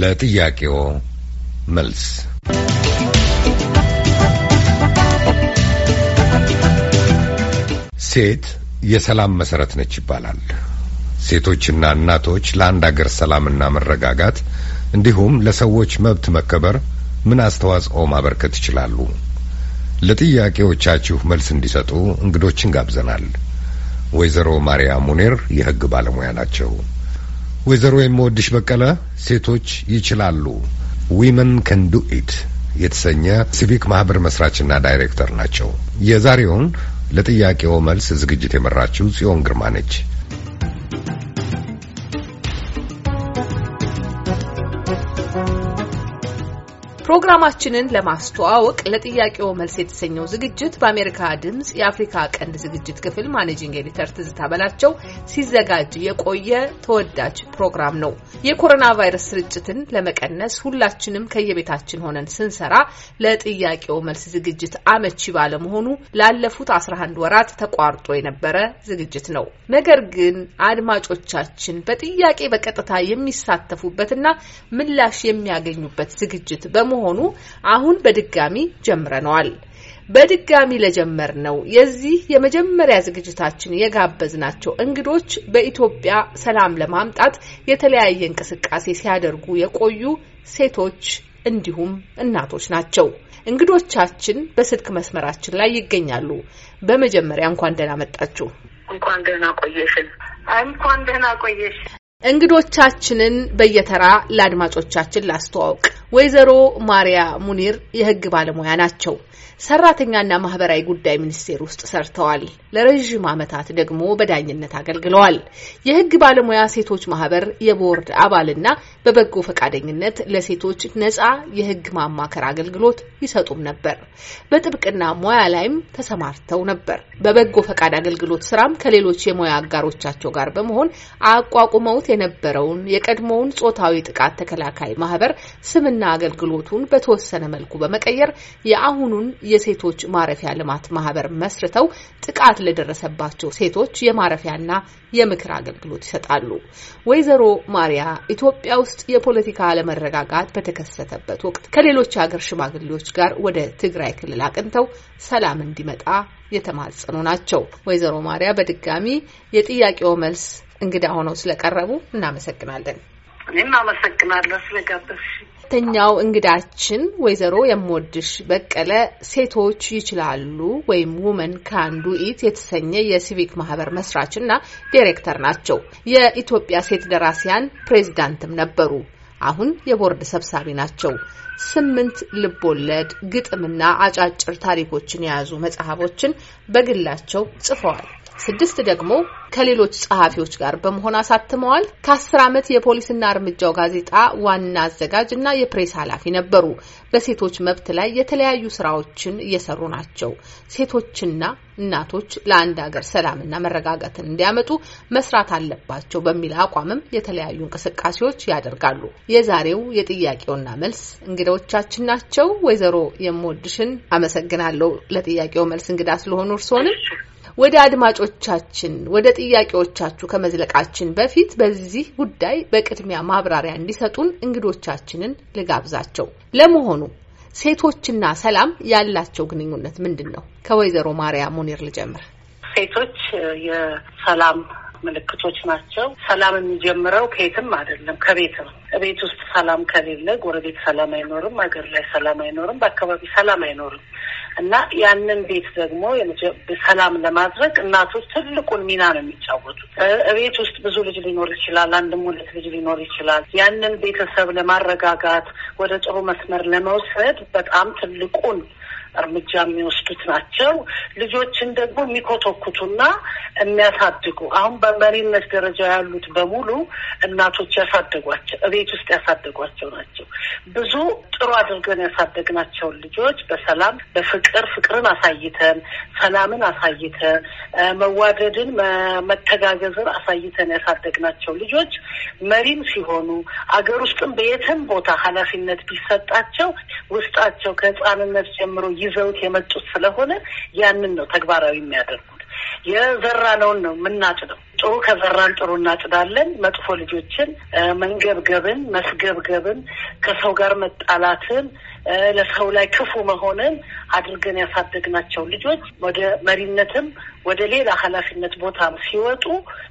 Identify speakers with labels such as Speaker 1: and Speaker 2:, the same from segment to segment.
Speaker 1: ለጥያቄዎ መልስ ሴት የሰላም መሰረት ነች ይባላል። ሴቶችና እናቶች ለአንድ አገር ሰላምና መረጋጋት እንዲሁም ለሰዎች መብት መከበር ምን አስተዋጽኦ ማበርከት ይችላሉ? ለጥያቄዎቻችሁ መልስ እንዲሰጡ እንግዶችን ጋብዘናል። ወይዘሮ ማርያም ሙኔር የሕግ ባለሙያ ናቸው። ወይዘሮ የምወድሽ በቀለ ሴቶች ይችላሉ Women Can Do It የተሰኘ ሲቪክ ማህበር መስራችና ዳይሬክተር ናቸው። የዛሬውን ለጥያቄው መልስ ዝግጅት የመራችው ጽዮን ግርማ ነች።
Speaker 2: ፕሮግራማችንን ለማስተዋወቅ ለጥያቄው መልስ የተሰኘው ዝግጅት በአሜሪካ ድምጽ የአፍሪካ ቀንድ ዝግጅት ክፍል managing editor ትዝታ በላቸው ሲዘጋጅ የቆየ ተወዳጅ ፕሮግራም ነው። የኮሮና ቫይረስ ስርጭትን ለመቀነስ ሁላችንም ከየቤታችን ሆነን ስንሰራ ለጥያቄው መልስ ዝግጅት አመቺ ባለመሆኑ ላለፉት 11 ወራት ተቋርጦ የነበረ ዝግጅት ነው። ነገር ግን አድማጮቻችን በጥያቄ በቀጥታ የሚሳተፉበትና ምላሽ የሚያገኙበት ዝግጅት በመሆኑ አሁን በድጋሚ ጀምረነዋል። በድጋሚ ለጀመር ነው የዚህ የመጀመሪያ ዝግጅታችን የጋበዝናቸው እንግዶች በኢትዮጵያ ሰላም ለማምጣት የተለያየ እንቅስቃሴ ሲያደርጉ የቆዩ ሴቶች እንዲሁም እናቶች ናቸው። እንግዶቻችን በስልክ መስመራችን ላይ ይገኛሉ። በመጀመሪያ እንኳን ደህና መጣችሁ።
Speaker 3: እንኳን ደህና ቆየሽን። እንኳን ደህና ቆየሽ።
Speaker 2: እንግዶቻችንን በየተራ ለአድማጮቻችን ላስተዋውቅ። ወይዘሮ ማሪያ ሙኒር የሕግ ባለሙያ ናቸው። ሰራተኛና ማህበራዊ ጉዳይ ሚኒስቴር ውስጥ ሰርተዋል። ለረዥም ዓመታት ደግሞ በዳኝነት አገልግለዋል። የሕግ ባለሙያ ሴቶች ማህበር የቦርድ አባልና በበጎ ፈቃደኝነት ለሴቶች ነጻ የሕግ ማማከር አገልግሎት ይሰጡም ነበር። በጥብቅና ሙያ ላይም ተሰማርተው ነበር። በበጎ ፈቃድ አገልግሎት ስራም ከሌሎች የሙያ አጋሮቻቸው ጋር በመሆን አቋቁመውት የነበረውን የቀድሞውን ጾታዊ ጥቃት ተከላካይ ማህበር ስምና አገልግሎቱን በተወሰነ መልኩ በመቀየር የአሁኑን የሴቶች ማረፊያ ልማት ማህበር መስርተው ጥቃት ለደረሰባቸው ሴቶች የማረፊያና የምክር አገልግሎት ይሰጣሉ። ወይዘሮ ማሪያ ኢትዮጵያ ውስጥ የፖለቲካ አለመረጋጋት በተከሰተበት ወቅት ከሌሎች ሀገር ሽማግሌዎች ጋር ወደ ትግራይ ክልል አቅንተው ሰላም እንዲመጣ የተማጸኑ ናቸው። ወይዘሮ ማሪያ በድጋሚ የጥያቄው መልስ እንግዳ ሆነው ስለቀረቡ እናመሰግናለን።
Speaker 3: እኔም አመሰግናለሁ ስለጋበዝሽ።
Speaker 2: ሁለተኛው እንግዳችን ወይዘሮ የምወድሽ በቀለ ሴቶች ይችላሉ ወይም Women Can It የተሰኘ የሲቪክ ማህበር መስራች እና ዲሬክተር ናቸው። የኢትዮጵያ ሴት ደራሲያን ፕሬዚዳንትም ነበሩ። አሁን የቦርድ ሰብሳቢ ናቸው። ስምንት ልቦለድ፣ ግጥምና አጫጭር ታሪኮችን የያዙ መጽሐፎችን በግላቸው ጽፈዋል። ስድስት ደግሞ ከሌሎች ጸሐፊዎች ጋር በመሆን አሳትመዋል። ከአስር ዓመት የፖሊስና እርምጃው ጋዜጣ ዋና አዘጋጅ እና የፕሬስ ኃላፊ ነበሩ። በሴቶች መብት ላይ የተለያዩ ስራዎችን እየሰሩ ናቸው። ሴቶችና እናቶች ለአንድ ሀገር ሰላምና መረጋጋትን እንዲያመጡ መስራት አለባቸው በሚል አቋምም የተለያዩ እንቅስቃሴዎች ያደርጋሉ። የዛሬው የጥያቄውና መልስ እንግዳዎቻችን ናቸው። ወይዘሮ የምወድሽን አመሰግናለሁ ለጥያቄው መልስ እንግዳ ስለሆኑ እርስዎንም ወደ አድማጮቻችን ወደ ጥያቄዎቻችሁ ከመዝለቃችን በፊት በዚህ ጉዳይ በቅድሚያ ማብራሪያ እንዲሰጡን እንግዶቻችንን ልጋብዛቸው። ለመሆኑ ሴቶችና ሰላም ያላቸው ግንኙነት ምንድን ነው? ከወይዘሮ ማርያም ሙኒር ልጀምር።
Speaker 3: ሴቶች የሰላም ምልክቶች ናቸው። ሰላም የሚጀምረው ከየትም አይደለም፣ ከቤት ነው። ቤት ውስጥ ሰላም ከሌለ ጎረቤት ሰላም አይኖርም፣ ሀገር ላይ ሰላም አይኖርም፣ በአካባቢ ሰላም አይኖርም እና ያንን ቤት ደግሞ ሰላም ለማድረግ እናቶች ትልቁን ሚና ነው የሚጫወቱት። ቤት ውስጥ ብዙ ልጅ ሊኖር ይችላል፣ አንድም ሁለት ልጅ ሊኖር ይችላል። ያንን ቤተሰብ ለማረጋጋት ወደ ጥሩ መስመር ለመውሰድ በጣም ትልቁን እርምጃ የሚወስዱት ናቸው። ልጆችን ደግሞ የሚኮተኩቱና የሚያሳድጉ አሁን በመሪነት ደረጃ ያሉት በሙሉ እናቶች ያሳደጓቸው እቤት ውስጥ ያሳደጓቸው ናቸው። ብዙ ጥሩ አድርገን ያሳደግናቸውን ልጆች በሰላም በፍቅር ፍቅርን አሳይተን ሰላምን አሳይተን መዋደድን መተጋገዝን አሳይተን ያሳደግናቸው ልጆች መሪም ሲሆኑ አገር ውስጥም በየትም ቦታ ኃላፊነት ቢሰጣቸው ውስጣቸው ከሕፃንነት ጀምሮ ይዘውት የመጡት ስለሆነ ያንን ነው ተግባራዊ የሚያደርጉት። የዘራነውን ነው የምናጭደው። ጥሩ ከዘራን ጥሩ እናጭዳለን። መጥፎ ልጆችን መንገብገብን፣ መስገብገብን፣ ከሰው ጋር መጣላትን ለሰው ላይ ክፉ መሆንን አድርገን ያሳደግናቸው ልጆች ወደ መሪነትም ወደ ሌላ ኃላፊነት ቦታም ሲወጡ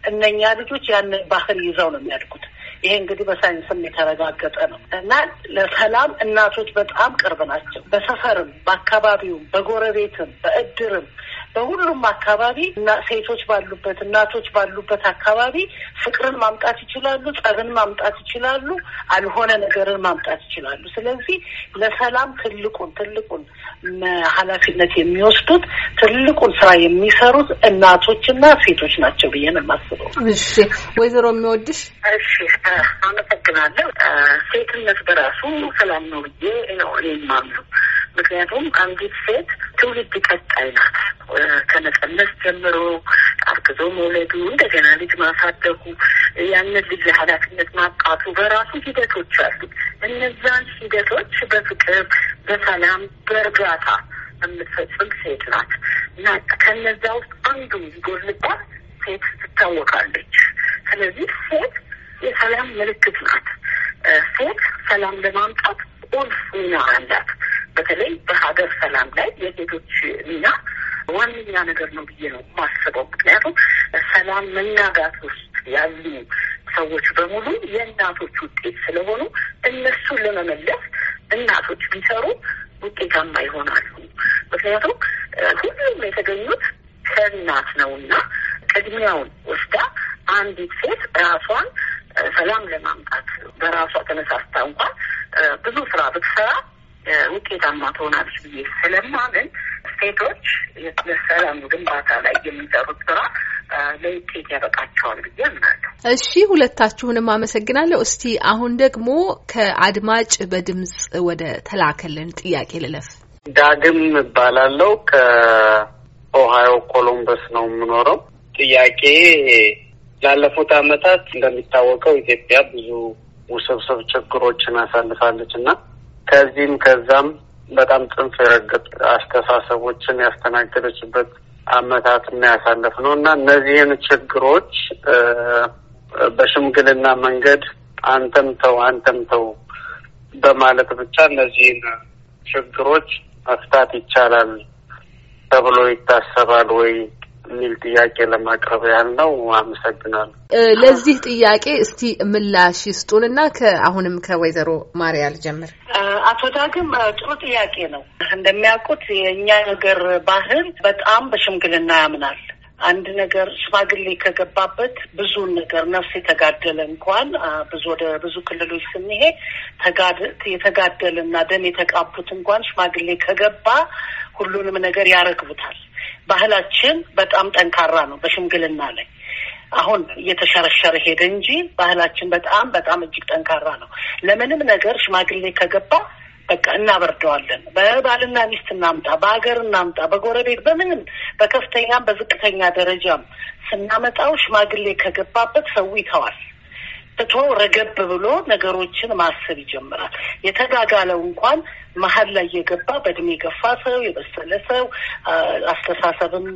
Speaker 3: እነኛ ልጆች ያንን ባህር ይዘው ነው የሚያድጉት። ይሄ እንግዲህ በሳይንስም የተረጋገጠ ነው እና ለሰላም እናቶች በጣም ቅርብ ናቸው። በሰፈርም፣ በአካባቢውም፣ በጎረቤትም፣ በእድርም በሁሉም አካባቢ እና ሴቶች ባሉበት እናቶች ባሉበት አካባቢ ፍቅርን ማምጣት ይችላሉ፣ ጸብን ማምጣት ይችላሉ፣ አልሆነ ነገርን ማምጣት ይችላሉ። ስለዚህ ለሰላም ትልቁን ትልቁን ኃላፊነት የሚወስዱት ትልቁን ስራ የሚሰሩት እናቶችና ሴቶች ናቸው ብዬ ነው የማስበው።
Speaker 2: እሺ፣ ወይዘሮ የሚወድሽ
Speaker 3: እሺ፣ አመሰግናለሁ። ሴትነት በራሱ ሰላም ነው ብዬ ነው እኔ የማምነው። ምክንያቱም አንዲት ሴት ትውልድ ቀጣይ ናት። ከመጸነስ ጀምሮ አርግዞ መውለዱ፣ እንደገና ልጅ ማሳደጉ፣ ያንን ልጅ ኃላፊነት ማብቃቱ በራሱ ሂደቶች አሉ። እነዛን ሂደቶች በፍቅር በሰላም በእርጋታ የምትፈጽም ሴት ናት እና ከነዛ ውስጥ አንዱ ጎልባት ሴት ትታወቃለች። ስለዚህ ሴት የሰላም ምልክት ናት። ሴት ሰላም ለማምጣት ቁልፍ ሚና አላት። በተለይ በሀገር ሰላም ላይ የሴቶች ሚና ዋነኛ ነገር ነው ብዬ ነው የማስበው። ምክንያቱም ሰላም መናጋት ውስጥ ያሉ ሰዎች በሙሉ የእናቶች ውጤት ስለሆኑ እነሱን ለመመለስ እናቶች ቢሰሩ ውጤታማ ይሆናሉ። ምክንያቱም ሁሉም የተገኙት ከእናት ነው እና ቅድሚያውን ወስዳ አንዲት ሴት ራሷን ሰላም ለማምጣት በራሷ ተነሳስታ እንኳን ብዙ ስራ ብትሰራ ውጤታማ ትሆናለች ብዬ ስለማምን ሴቶች የሰላም ግንባታ ላይ የሚሰሩት ስራ ለውጤት ያበቃቸዋል ብዬ አምናለሁ።
Speaker 2: እሺ፣ ሁለታችሁንም አመሰግናለሁ። እስቲ አሁን ደግሞ ከአድማጭ በድምጽ ወደ ተላከልን ጥያቄ ልለፍ።
Speaker 4: ዳግም እባላለሁ ከኦሃዮ ኮሎምበስ ነው የምኖረው። ጥያቄ ላለፉት ዓመታት እንደሚታወቀው ኢትዮጵያ ብዙ ውስብስብ ችግሮችን አሳልፋለች እና ከዚህም ከዛም በጣም ጽንፍ የረገጥ አስተሳሰቦችን ያስተናገደችበት አመታት እና ያሳለፍ ነው እና እነዚህን ችግሮች በሽምግልና መንገድ አንተም ተው አንተም ተው በማለት ብቻ እነዚህን ችግሮች መፍታት ይቻላል ተብሎ ይታሰባል ወይ የሚል ጥያቄ ለማቅረብ ነው። አመሰግናለሁ።
Speaker 2: ለዚህ ጥያቄ እስቲ ምላሽ ይስጡንና ከአሁንም ከወይዘሮ ማርያ ልጀምር።
Speaker 3: አቶ ዳግም ጥሩ ጥያቄ ነው። እንደሚያውቁት የእኛ ነገር ባህል በጣም በሽምግልና ያምናል። አንድ ነገር ሽማግሌ ከገባበት ብዙን ነገር ነፍስ የተጋደለ እንኳን ብዙ ወደ ብዙ ክልሎች ስንሄድ የተጋደለና ደም የተቃቡት እንኳን ሽማግሌ ከገባ ሁሉንም ነገር ያረግቡታል። ባህላችን በጣም ጠንካራ ነው በሽምግልና ላይ። አሁን እየተሸረሸረ ሄደ እንጂ ባህላችን በጣም በጣም እጅግ ጠንካራ ነው። ለምንም ነገር ሽማግሌ ከገባ በቃ እናበርደዋለን። በባልና ሚስት እናምጣ፣ በሀገር እናምጣ፣ በጎረቤት በምንም በከፍተኛም በዝቅተኛ ደረጃም ስናመጣው ሽማግሌ ከገባበት ሰው ይተዋል። ትቶ ረገብ ብሎ ነገሮችን ማሰብ ይጀምራል። የተጋጋለው እንኳን መሀል ላይ የገባ በእድሜ የገፋ ሰው የበሰለ ሰው አስተሳሰብም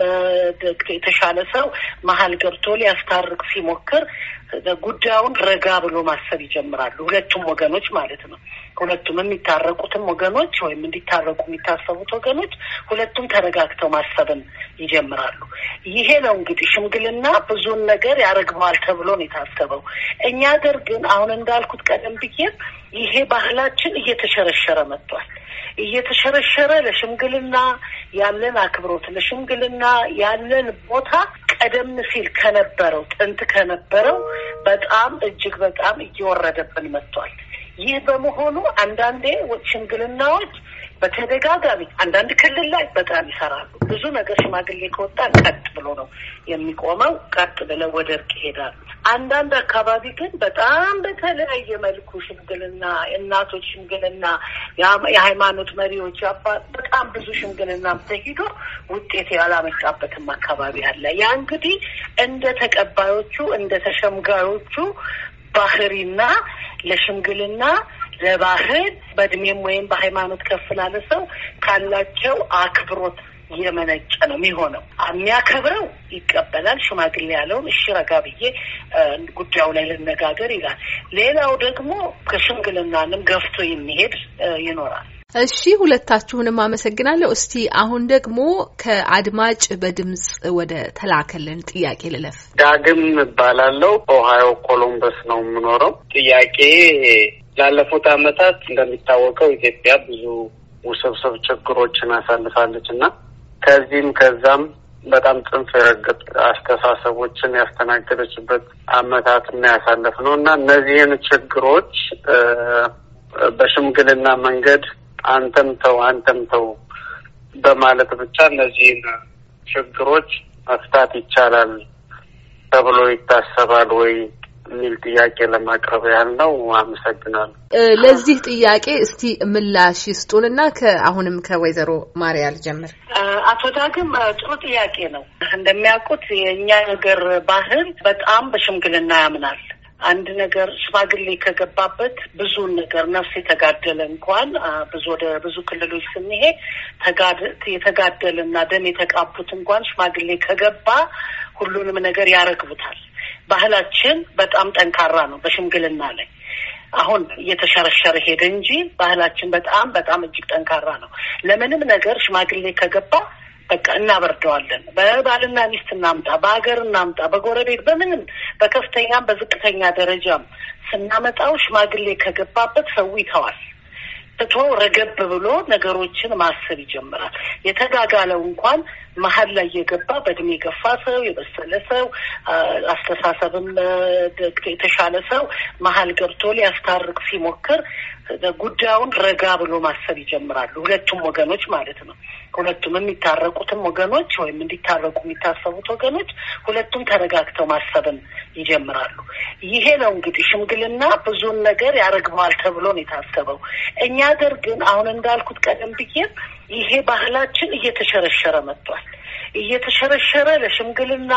Speaker 3: የተሻለ ሰው መሀል ገብቶ ሊያስታርቅ ሲሞክር ጉዳዩን ረጋ ብሎ ማሰብ ይጀምራሉ። ሁለቱም ወገኖች ማለት ነው። ሁለቱም የሚታረቁትም ወገኖች ወይም እንዲታረቁ የሚታሰቡት ወገኖች ሁለቱም ተረጋግተው ማሰብን ይጀምራሉ። ይሄ ነው እንግዲህ ሽምግልና ብዙን ነገር ያረግበዋል ተብሎ ነው የታሰበው። እኛ ሀገር ግን አሁን እንዳልኩት ቀደም ብዬ ይሄ ባህላችን እየተሸረሸረ መጥቷል። እየተሸረሸረ ለሽምግልና ያለን አክብሮት፣ ለሽምግልና ያለን ቦታ ቀደም ሲል ከነበረው ጥንት ከነበረው በጣም እጅግ በጣም እየወረደብን መጥቷል። ይህ በመሆኑ አንዳንዴ ሽምግልናዎች በተደጋጋሚ አንዳንድ ክልል ላይ በጣም ይሰራሉ። ብዙ ነገር ሽማግሌ ከወጣ ቀጥ ብሎ ነው የሚቆመው። ቀጥ ብለው ወደ እርቅ ይሄዳሉ። አንዳንድ አካባቢ ግን በጣም በተለያየ መልኩ ሽምግልና፣ እናቶች ሽምግልና፣ የሃይማኖት መሪዎች በጣም ብዙ ሽምግልና ተሂዶ ውጤት ያላመጣበትም አካባቢ አለ። ያ እንግዲህ እንደ ተቀባዮቹ እንደ ተሸምጋዮቹ ባህሪና ለሽምግልና ለባህል በእድሜም ወይም በሃይማኖት ከፍ ላለ ሰው ካላቸው አክብሮት የመነጨ ነው የሚሆነው። የሚያከብረው ይቀበላል። ሽማግሌ ያለውን እሺ ረጋ ብዬ ጉዳዩ ላይ ልነጋገር ይላል። ሌላው ደግሞ ከሽምግልናንም ገፍቶ የሚሄድ ይኖራል።
Speaker 2: እሺ ሁለታችሁንም አመሰግናለሁ። እስቲ አሁን ደግሞ ከአድማጭ በድምጽ ወደ ተላከልን ጥያቄ ልለፍ።
Speaker 4: ዳግም እባላለሁ። ኦሃዮ ኮሎምበስ ነው የምኖረው። ጥያቄ ላለፉት ዓመታት እንደሚታወቀው ኢትዮጵያ ብዙ ውስብስብ ችግሮችን አሳልፋለች እና ከዚህም ከዛም በጣም ጽንፍ የረገጥ አስተሳሰቦችን ያስተናገደችበት ዓመታት እና ያሳለፍ ነው እና እነዚህን ችግሮች በሽምግልና መንገድ አንተም ተው አንተም ተው በማለት ብቻ እነዚህን ችግሮች መፍታት ይቻላል ተብሎ ይታሰባል ወይ የሚል ጥያቄ ለማቅረብ ያህል ነው። አመሰግናለሁ።
Speaker 2: ለዚህ ጥያቄ እስቲ ምላሽ ይስጡንና ከአሁንም ከወይዘሮ ማርያ ልጀምር።
Speaker 3: አቶ ዳግም ጥሩ ጥያቄ ነው። እንደሚያውቁት የእኛ ነገር ባህል በጣም በሽምግልና ያምናል። አንድ ነገር ሽማግሌ ከገባበት ብዙን ነገር ነፍስ የተጋደለ እንኳን ብዙ ወደ ብዙ ክልሎች ስንሄድ የተጋደለና ደም የተቃቡት እንኳን ሽማግሌ ከገባ ሁሉንም ነገር ያረግቡታል። ባህላችን በጣም ጠንካራ ነው በሽምግልና ላይ። አሁን እየተሸረሸረ ሄደ እንጂ ባህላችን በጣም በጣም እጅግ ጠንካራ ነው። ለምንም ነገር ሽማግሌ ከገባ በቃ እናበርደዋለን። በባልና ሚስት እናምጣ፣ በሀገር እናምጣ፣ በጎረቤት በምንም በከፍተኛም በዝቅተኛ ደረጃም ስናመጣው ሽማግሌ ከገባበት ሰው ይተዋል። ትቶ ረገብ ብሎ ነገሮችን ማሰብ ይጀምራል። የተጋጋለው እንኳን መሀል ላይ የገባ በእድሜ የገፋ ሰው የበሰለ ሰው አስተሳሰብም የተሻለ ሰው መሀል ገብቶ ሊያስታርቅ ሲሞክር ጉዳዩን ረጋ ብሎ ማሰብ ይጀምራሉ። ሁለቱም ወገኖች ማለት ነው። ሁለቱም የሚታረቁትም ወገኖች ወይም እንዲታረቁ የሚታሰቡት ወገኖች ሁለቱም ተረጋግተው ማሰብን ይጀምራሉ። ይሄ ነው እንግዲህ ሽምግልና ብዙን ነገር ያረግበዋል ተብሎ ነው የታሰበው። እኛ ሀገር ግን አሁን እንዳልኩት ቀደም ብዬም ይሄ ባህላችን እየተሸረሸረ መጥቷል። እየተሸረሸረ ለሽምግልና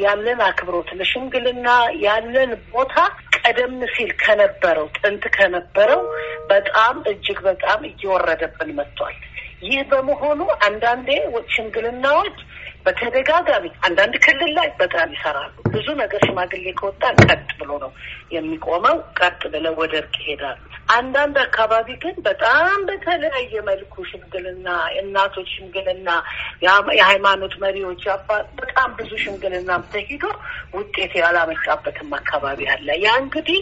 Speaker 3: ያለን አክብሮት ለሽምግልና ያለን ቦታ ቀደም ሲል ከነበረው ጥንት ከነበረው በጣም እጅግ በጣም እየወረደብን መጥቷል። ይህ በመሆኑ አንዳንዴ ሽምግልናዎች በተደጋጋሚ አንዳንድ ክልል ላይ በጣም ይሰራሉ። ብዙ ነገር ሽማግሌ ከወጣ ቀጥ ብሎ ነው የሚቆመው። ቀጥ ብለው ወደ እርቅ ይሄዳሉ። አንዳንድ አካባቢ ግን በጣም በተለያየ መልኩ ሽምግልና፣ እናቶች ሽምግልና፣ የሃይማኖት መሪዎች በጣም ብዙ ሽምግልና ተሂዶ ውጤት ያላመጣበትም አካባቢ አለ። ያ እንግዲህ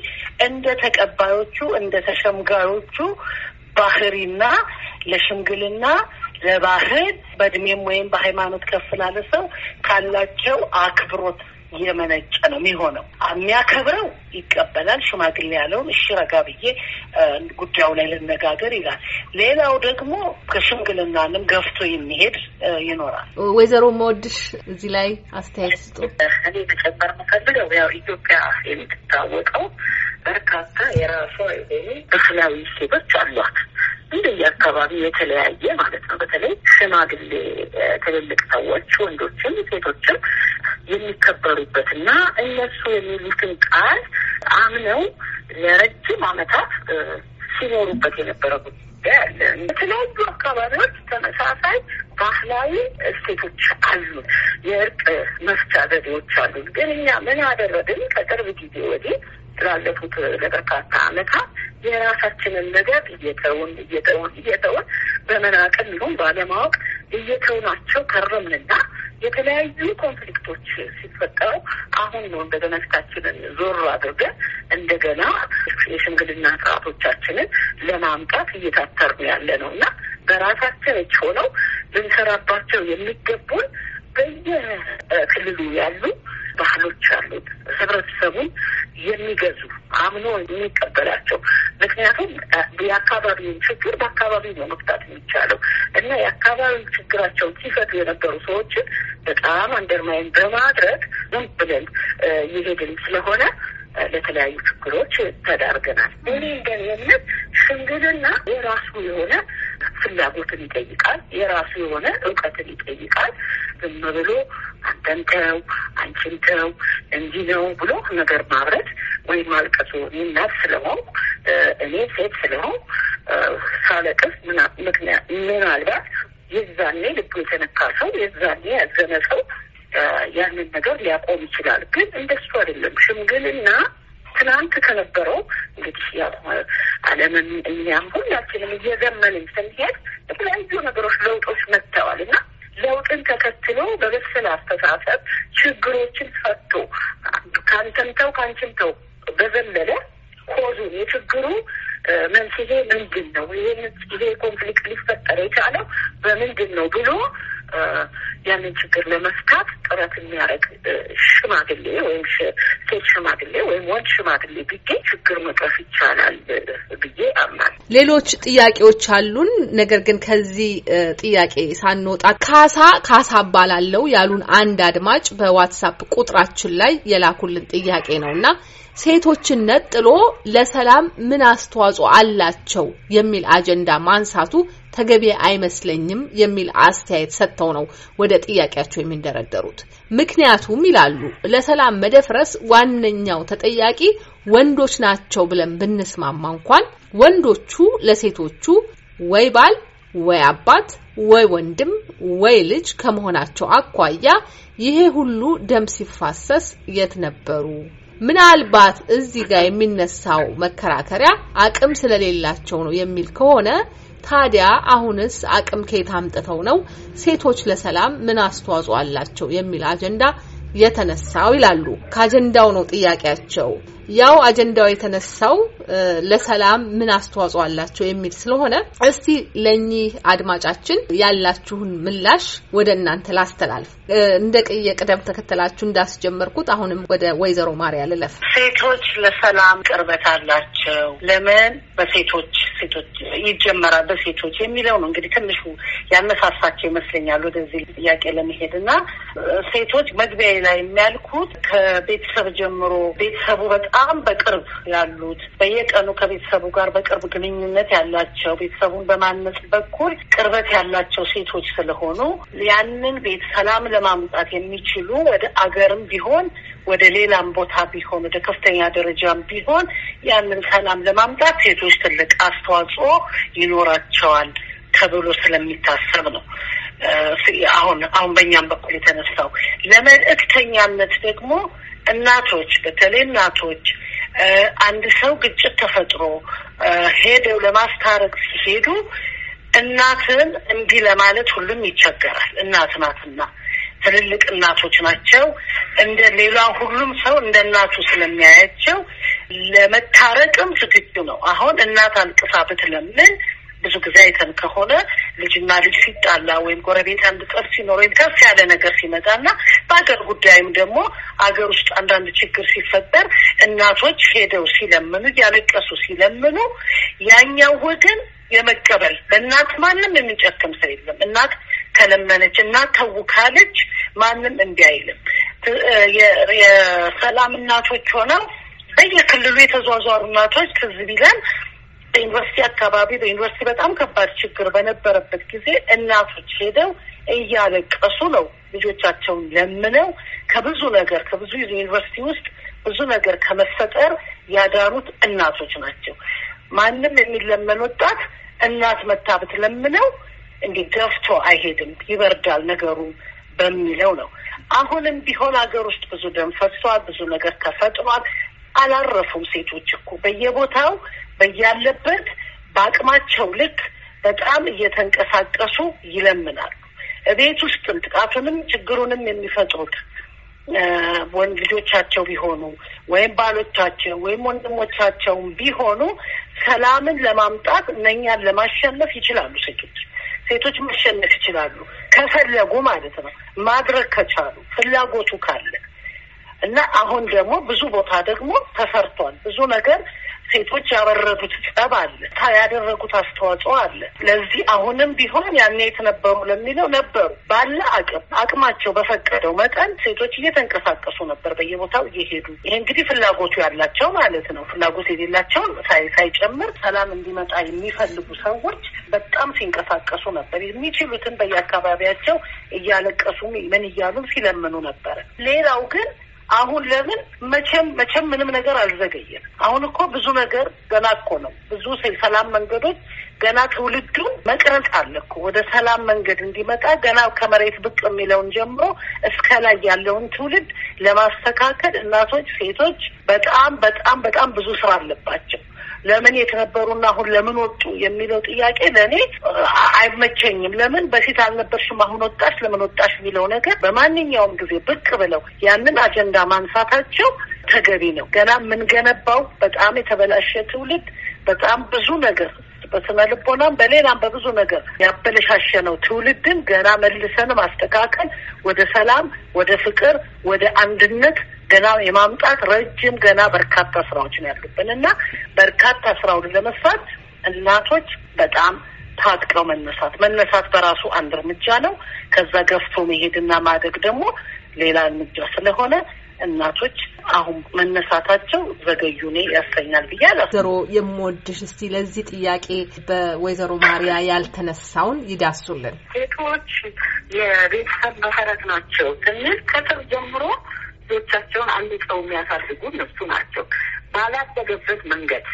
Speaker 3: እንደ ተቀባዮቹ እንደ ተሸምጋዮቹ ባህሪና ለሽምግልና ለባህል በእድሜም ወይም በሃይማኖት ከፍ ላለ ሰው ካላቸው አክብሮት የመነጨ ነው የሚሆነው። የሚያከብረው ይቀበላል። ሽማግሌ ያለውን እሺ ረጋ ብዬ ጉዳዩ ላይ ልነጋገር ይላል። ሌላው ደግሞ ከሽምግልናንም ገፍቶ የሚሄድ ይኖራል።
Speaker 2: ወይዘሮ መወድሽ እዚህ ላይ አስተያየት ስጡ።
Speaker 5: እኔ መጨመር የምፈልገው ያው ኢትዮጵያ የምትታወቀው በርካታ የራሷ የሆኑ ባህላዊ ሴቶች አሏት። እንደየ አካባቢ የተለያየ ማለት ነው። በተለይ ሽማግሌ ትልልቅ ሰዎች ወንዶችም ሴቶችም የሚከበሩበት እና እነሱ የሚሉትን ቃል አምነው ለረጅም ዓመታት ሲኖሩበት የነበረ ጉዳይ አለ። የተለያዩ አካባቢዎች ተመሳሳይ ባህላዊ እሴቶች አሉ፣ የእርቅ መፍቻ ዘዴዎች አሉ። ግን እኛ ምን አደረግን? ከቅርብ ጊዜ ወዲህ ላለፉት ለበርካታ ዓመታት የራሳችንን ነገር እየተውን እየተውን እየተውን በመናቅም ይሁን ባለማወቅ እየተውናቸው ከረምንና የተለያዩ ኮንፍሊክቶች ሲፈጠሩ አሁን ነው እንደገና ፊታችንን ዞር አድርገን እንደገና የሽምግልና ስርዓቶቻችንን ለማምጣት እየታተርን ያለ ነው እና በራሳችን እጅ ሆነው ልንሰራባቸው የሚገቡን በየክልሉ ያሉ ባህሎች አሉት። ህብረተሰቡን የሚገዙ አምኖ የሚቀበላቸው ምክንያቱም የአካባቢውን ችግር በአካባቢው ነው መፍታት የሚቻለው እና የአካባቢው ችግራቸውን ሲፈቱ የነበሩ ሰዎችን በጣም አንደርማይን በማድረግ ዝም ብለን የሄድን ስለሆነ ለተለያዩ ችግሮች ተዳርገናል። እኔ እንደኔ እምነት ሽምግልና የራሱ የሆነ ፍላጎትን ይጠይቃል። የራሱ የሆነ እውቀትን ይጠይቃል። ዝም ብሎ አንተን ተው፣ አንቺን ተው፣ እንዲህ ነው ብሎ ነገር ማብረት ወይም ማልቀሱ እናት ስለሆንኩ እኔ ሴት ስለሆንኩ ሳለቅስ ምክንያት ምናልባት የዛኔ ልቡ የተነካ ሰው የዛኔ ያዘነ ሰው ያንን ነገር ሊያቆም ይችላል። ግን እንደሱ አይደለም። ሽምግልና ትናንት ከነበረው እንግዲህ ያው ዓለምን እኛም ሁላችንም እየዘመንን ስንሄድ የተለያዩ ነገሮች ለውጦች መጥተዋል እና ለውጥን ተከትሎ በበሰለ አስተሳሰብ ችግሮችን ፈቶ ከአንተም ተው ከአንቺም ተው በዘለለ cause ኡን የችግሩ መንስኤ ምንድን ነው? ይሄ conflict ሊፈጠር የቻለው በምንድን ነው ብሎ ያንን ችግር ለመፍታት ጥረት የሚያደርግ ሽማግሌ ወይም ሴት ሽማግሌ ወይም ወንድ ሽማግሌ ቢገኝ ችግር መቅረፍ ይቻላል ብዬ አምናለሁ።
Speaker 2: ሌሎች ጥያቄዎች አሉን። ነገር ግን ከዚህ ጥያቄ ሳንወጣ ካሳ ካሳ ባላለው ያሉን አንድ አድማጭ በዋትሳፕ ቁጥራችን ላይ የላኩልን ጥያቄ ነው እና ሴቶችን ነጥሎ ለሰላም ምን አስተዋጽኦ አላቸው የሚል አጀንዳ ማንሳቱ ተገቢ አይመስለኝም የሚል አስተያየት ሰጥተው ነው ወደ ጥያቄያቸው የሚንደረደሩት። ምክንያቱም ይላሉ ለሰላም መደፍረስ ዋነኛው ተጠያቂ ወንዶች ናቸው ብለን ብንስማማ እንኳን ወንዶቹ ለሴቶቹ ወይ ባል ወይ አባት ወይ ወንድም ወይ ልጅ ከመሆናቸው አኳያ ይሄ ሁሉ ደም ሲፋሰስ የት ነበሩ? ምናልባት እዚህ ጋር የሚነሳው መከራከሪያ አቅም ስለሌላቸው ነው የሚል ከሆነ ታዲያ አሁንስ አቅም ከየት አምጥተው ነው ሴቶች ለሰላም ምን አስተዋጽኦ አላቸው የሚል አጀንዳ የተነሳው ይላሉ። ከአጀንዳው ነው ጥያቄያቸው። ያው አጀንዳው የተነሳው ለሰላም ምን አስተዋጽኦ አላቸው የሚል ስለሆነ እስቲ ለእኚህ አድማጫችን ያላችሁን ምላሽ ወደ እናንተ ላስተላልፍ። እንደ ቅየ ቅደም ተከተላችሁ እንዳስጀመርኩት አሁንም ወደ ወይዘሮ ማርያ ልለፍ።
Speaker 3: ሴቶች ለሰላም ቅርበት አላቸው። ለምን በሴቶች ሴቶች ይጀመራል በሴቶች የሚለው ነው እንግዲህ ትንሹ ያነሳሳቸው ይመስለኛል ወደዚህ ጥያቄ ለመሄድ እና ሴቶች መግቢያ ላይ የሚያልኩት ከቤተሰብ ጀምሮ ቤተሰቡ በጣም በቅርብ ያሉት በየቀኑ ከቤተሰቡ ጋር በቅርብ ግንኙነት ያላቸው ቤተሰቡን በማነጽ በኩል ቅርበት ያላቸው ሴቶች ስለሆኑ ያንን ቤት ሰላም ለማምጣት የሚችሉ ወደ አገርም ቢሆን ወደ ሌላም ቦታ ቢሆን ወደ ከፍተኛ ደረጃም ቢሆን ያንን ሰላም ለማምጣት ሴቶች ትልቅ አስተዋጽኦ ይኖራቸዋል ተብሎ ስለሚታሰብ ነው። አሁን አሁን በእኛም በኩል የተነሳው ለመልእክተኛነት ደግሞ እናቶች በተለይ እናቶች አንድ ሰው ግጭት ተፈጥሮ ሄደው ለማስታረቅ ሲሄዱ እናትን እንዲህ ለማለት ሁሉም ይቸገራል። እናት ናትና ትልልቅ እናቶች ናቸው። እንደ ሌላ ሁሉም ሰው እንደ እናቱ ስለሚያያቸው ለመታረቅም ዝግጁ ነው። አሁን እናት አልቅሳ ብትለምን ብዙ ጊዜ አይተን ከሆነ ልጅና ልጅ ሲጣላ ወይም ጎረቤት አንድ ጠብ ሲኖር ወይም ከፍ ያለ ነገር ሲመጣና በሀገር ጉዳይም ደግሞ አገር ውስጥ አንዳንድ ችግር ሲፈጠር እናቶች ሄደው ሲለምኑ እያለቀሱ ሲለምኑ ያኛው ወገን የመቀበል በእናት ማንም የሚጨክም ሰው የለም። እናት ከለመነች እናት ተው ካለች ማንም እምቢ አይልም። የሰላም እናቶች ሆነው በየክልሉ የተዟዟሩ እናቶች ትዝ ቢለን በዩኒቨርሲቲ አካባቢ በዩኒቨርሲቲ በጣም ከባድ ችግር በነበረበት ጊዜ እናቶች ሄደው እያለቀሱ ነው ልጆቻቸውን ለምነው ከብዙ ነገር ከብዙ ዩኒቨርሲቲ ውስጥ ብዙ ነገር ከመፈጠር ያዳኑት እናቶች ናቸው። ማንም የሚለመን ወጣት እናት መታ ብትለምነው እንዲህ ገፍቶ አይሄድም፣ ይበርዳል ነገሩ በሚለው ነው። አሁንም ቢሆን ሀገር ውስጥ ብዙ ደም ፈሷል፣ ብዙ ነገር ተፈጥሯል። አላረፉም። ሴቶች እኮ በየቦታው በያለበት በአቅማቸው ልክ በጣም እየተንቀሳቀሱ ይለምናሉ። ቤት ውስጥም ጥቃቱንም ችግሩንም የሚፈጥሩት ወንድ ልጆቻቸው ቢሆኑ ወይም ባሎቻቸው ወይም ወንድሞቻቸውም ቢሆኑ ሰላምን ለማምጣት እነኛን ለማሸነፍ ይችላሉ። ሴቶች ሴቶች ማሸነፍ ይችላሉ ከፈለጉ ማለት ነው። ማድረግ ከቻሉ ፍላጎቱ ካለ እና አሁን ደግሞ ብዙ ቦታ ደግሞ ተሰርቷል። ብዙ ነገር ሴቶች ያበረዱት ጸብ አለ፣ ያደረጉት አስተዋጽኦ አለ። ለዚህ አሁንም ቢሆን ያኔ የት ነበሩ ለሚለው ነበሩ። ባለ አቅም አቅማቸው በፈቀደው መጠን ሴቶች እየተንቀሳቀሱ ነበር በየቦታው እየሄዱ። ይሄ እንግዲህ ፍላጎቱ ያላቸው ማለት ነው። ፍላጎት የሌላቸውን ሳይጨምር ሰላም እንዲመጣ የሚፈልጉ ሰዎች በጣም ሲንቀሳቀሱ ነበር። የሚችሉትን በየአካባቢያቸው እያለቀሱ ምን እያሉም ሲለምኑ ነበረ። ሌላው ግን አሁን ለምን መቼም መቼም ምንም ነገር አልዘገየም። አሁን እኮ ብዙ ነገር ገና እኮ ነው። ብዙ ሰላም መንገዶች ገና ትውልዱን መቅረጽ አለ እኮ ወደ ሰላም መንገድ እንዲመጣ ገና ከመሬት ብቅ የሚለውን ጀምሮ እስከ ላይ ያለውን ትውልድ ለማስተካከል እናቶች፣ ሴቶች በጣም በጣም በጣም ብዙ ስራ አለባቸው። ለምን የተነበሩና አሁን ለምን ወጡ የሚለው ጥያቄ ለእኔ አይመቸኝም። ለምን በፊት አልነበርሽም አሁን ወጣሽ ለምን ወጣሽ የሚለው ነገር በማንኛውም ጊዜ ብቅ ብለው ያንን አጀንዳ ማንሳታቸው ተገቢ ነው። ገና የምንገነባው በጣም የተበላሸ ትውልድ በጣም ብዙ ነገር በስነ ልቦናም በሌላም በብዙ ነገር ያበለሻሸነው ትውልድን ገና መልሰን ማስተካከል ወደ ሰላም፣ ወደ ፍቅር፣ ወደ አንድነት ገና የማምጣት ረጅም ገና በርካታ ስራዎች ነው ያሉብን እና በርካታ ስራውን ለመስራት እናቶች በጣም ታጥቀው መነሳት መነሳት በራሱ አንድ እርምጃ ነው። ከዛ ገፍቶ መሄድና ማደግ ደግሞ ሌላ እርምጃ ስለሆነ እናቶች አሁን መነሳታቸው ዘገዩ እኔ ያሰኛል ብዬ አላ
Speaker 2: ወይዘሮ የምወድሽ እስቲ ለዚህ ጥያቄ በወይዘሮ ማሪያ ያልተነሳውን ይዳሱልን።
Speaker 5: ሴቶች የቤተሰብ መሰረት ናቸው ስንል ከጥር ጀምሮ ልጆቻቸውን አንጸው የሚያሳድጉ እነሱ ናቸው። ባላደገበት መንገድ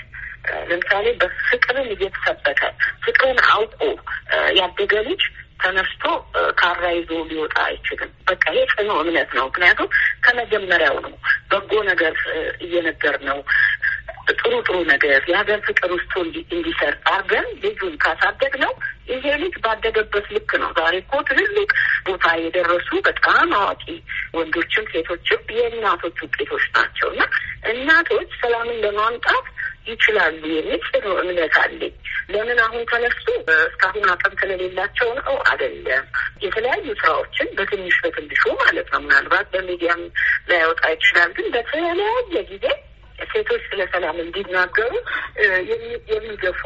Speaker 5: ለምሳሌ በፍቅርን እየተሰበከ ፍቅርን አውቆ ያደገ ልጅ ተነስቶ ካራ ይዞ ሊወጣ አይችልም። በቃ ይሄ ጽኑ እምነት ነው። ምክንያቱም ከመጀመሪያው ነው በጎ ነገር እየነገር ነው ጥሩ ጥሩ ነገር የሀገር ፍቅር ውስጡ እንዲሰርጥ አድርገን ልጁን ካሳደግ ነው ይሄ ልጅ ባደገበት ልክ ነው። ዛሬ እኮ ትልልቅ ቦታ የደረሱ በጣም አዋቂ ወንዶችም ሴቶችም የእናቶች ውጤቶች ናቸው እና እናቶች ሰላምን ለማምጣት ይችላሉ የሚል ጽኑ እምነት አለኝ። ለምን አሁን ተነሱ እስካሁን አቅም ስለሌላቸው ነው አይደለም። የተለያዩ ስራዎችን በትንሽ በትንሹ ማለት ነው ምናልባት በሚዲያም ላያወጣ ይችላል። ግን በተለያየ ጊዜ ሴቶች ስለ ሰላም እንዲናገሩ የሚገፉ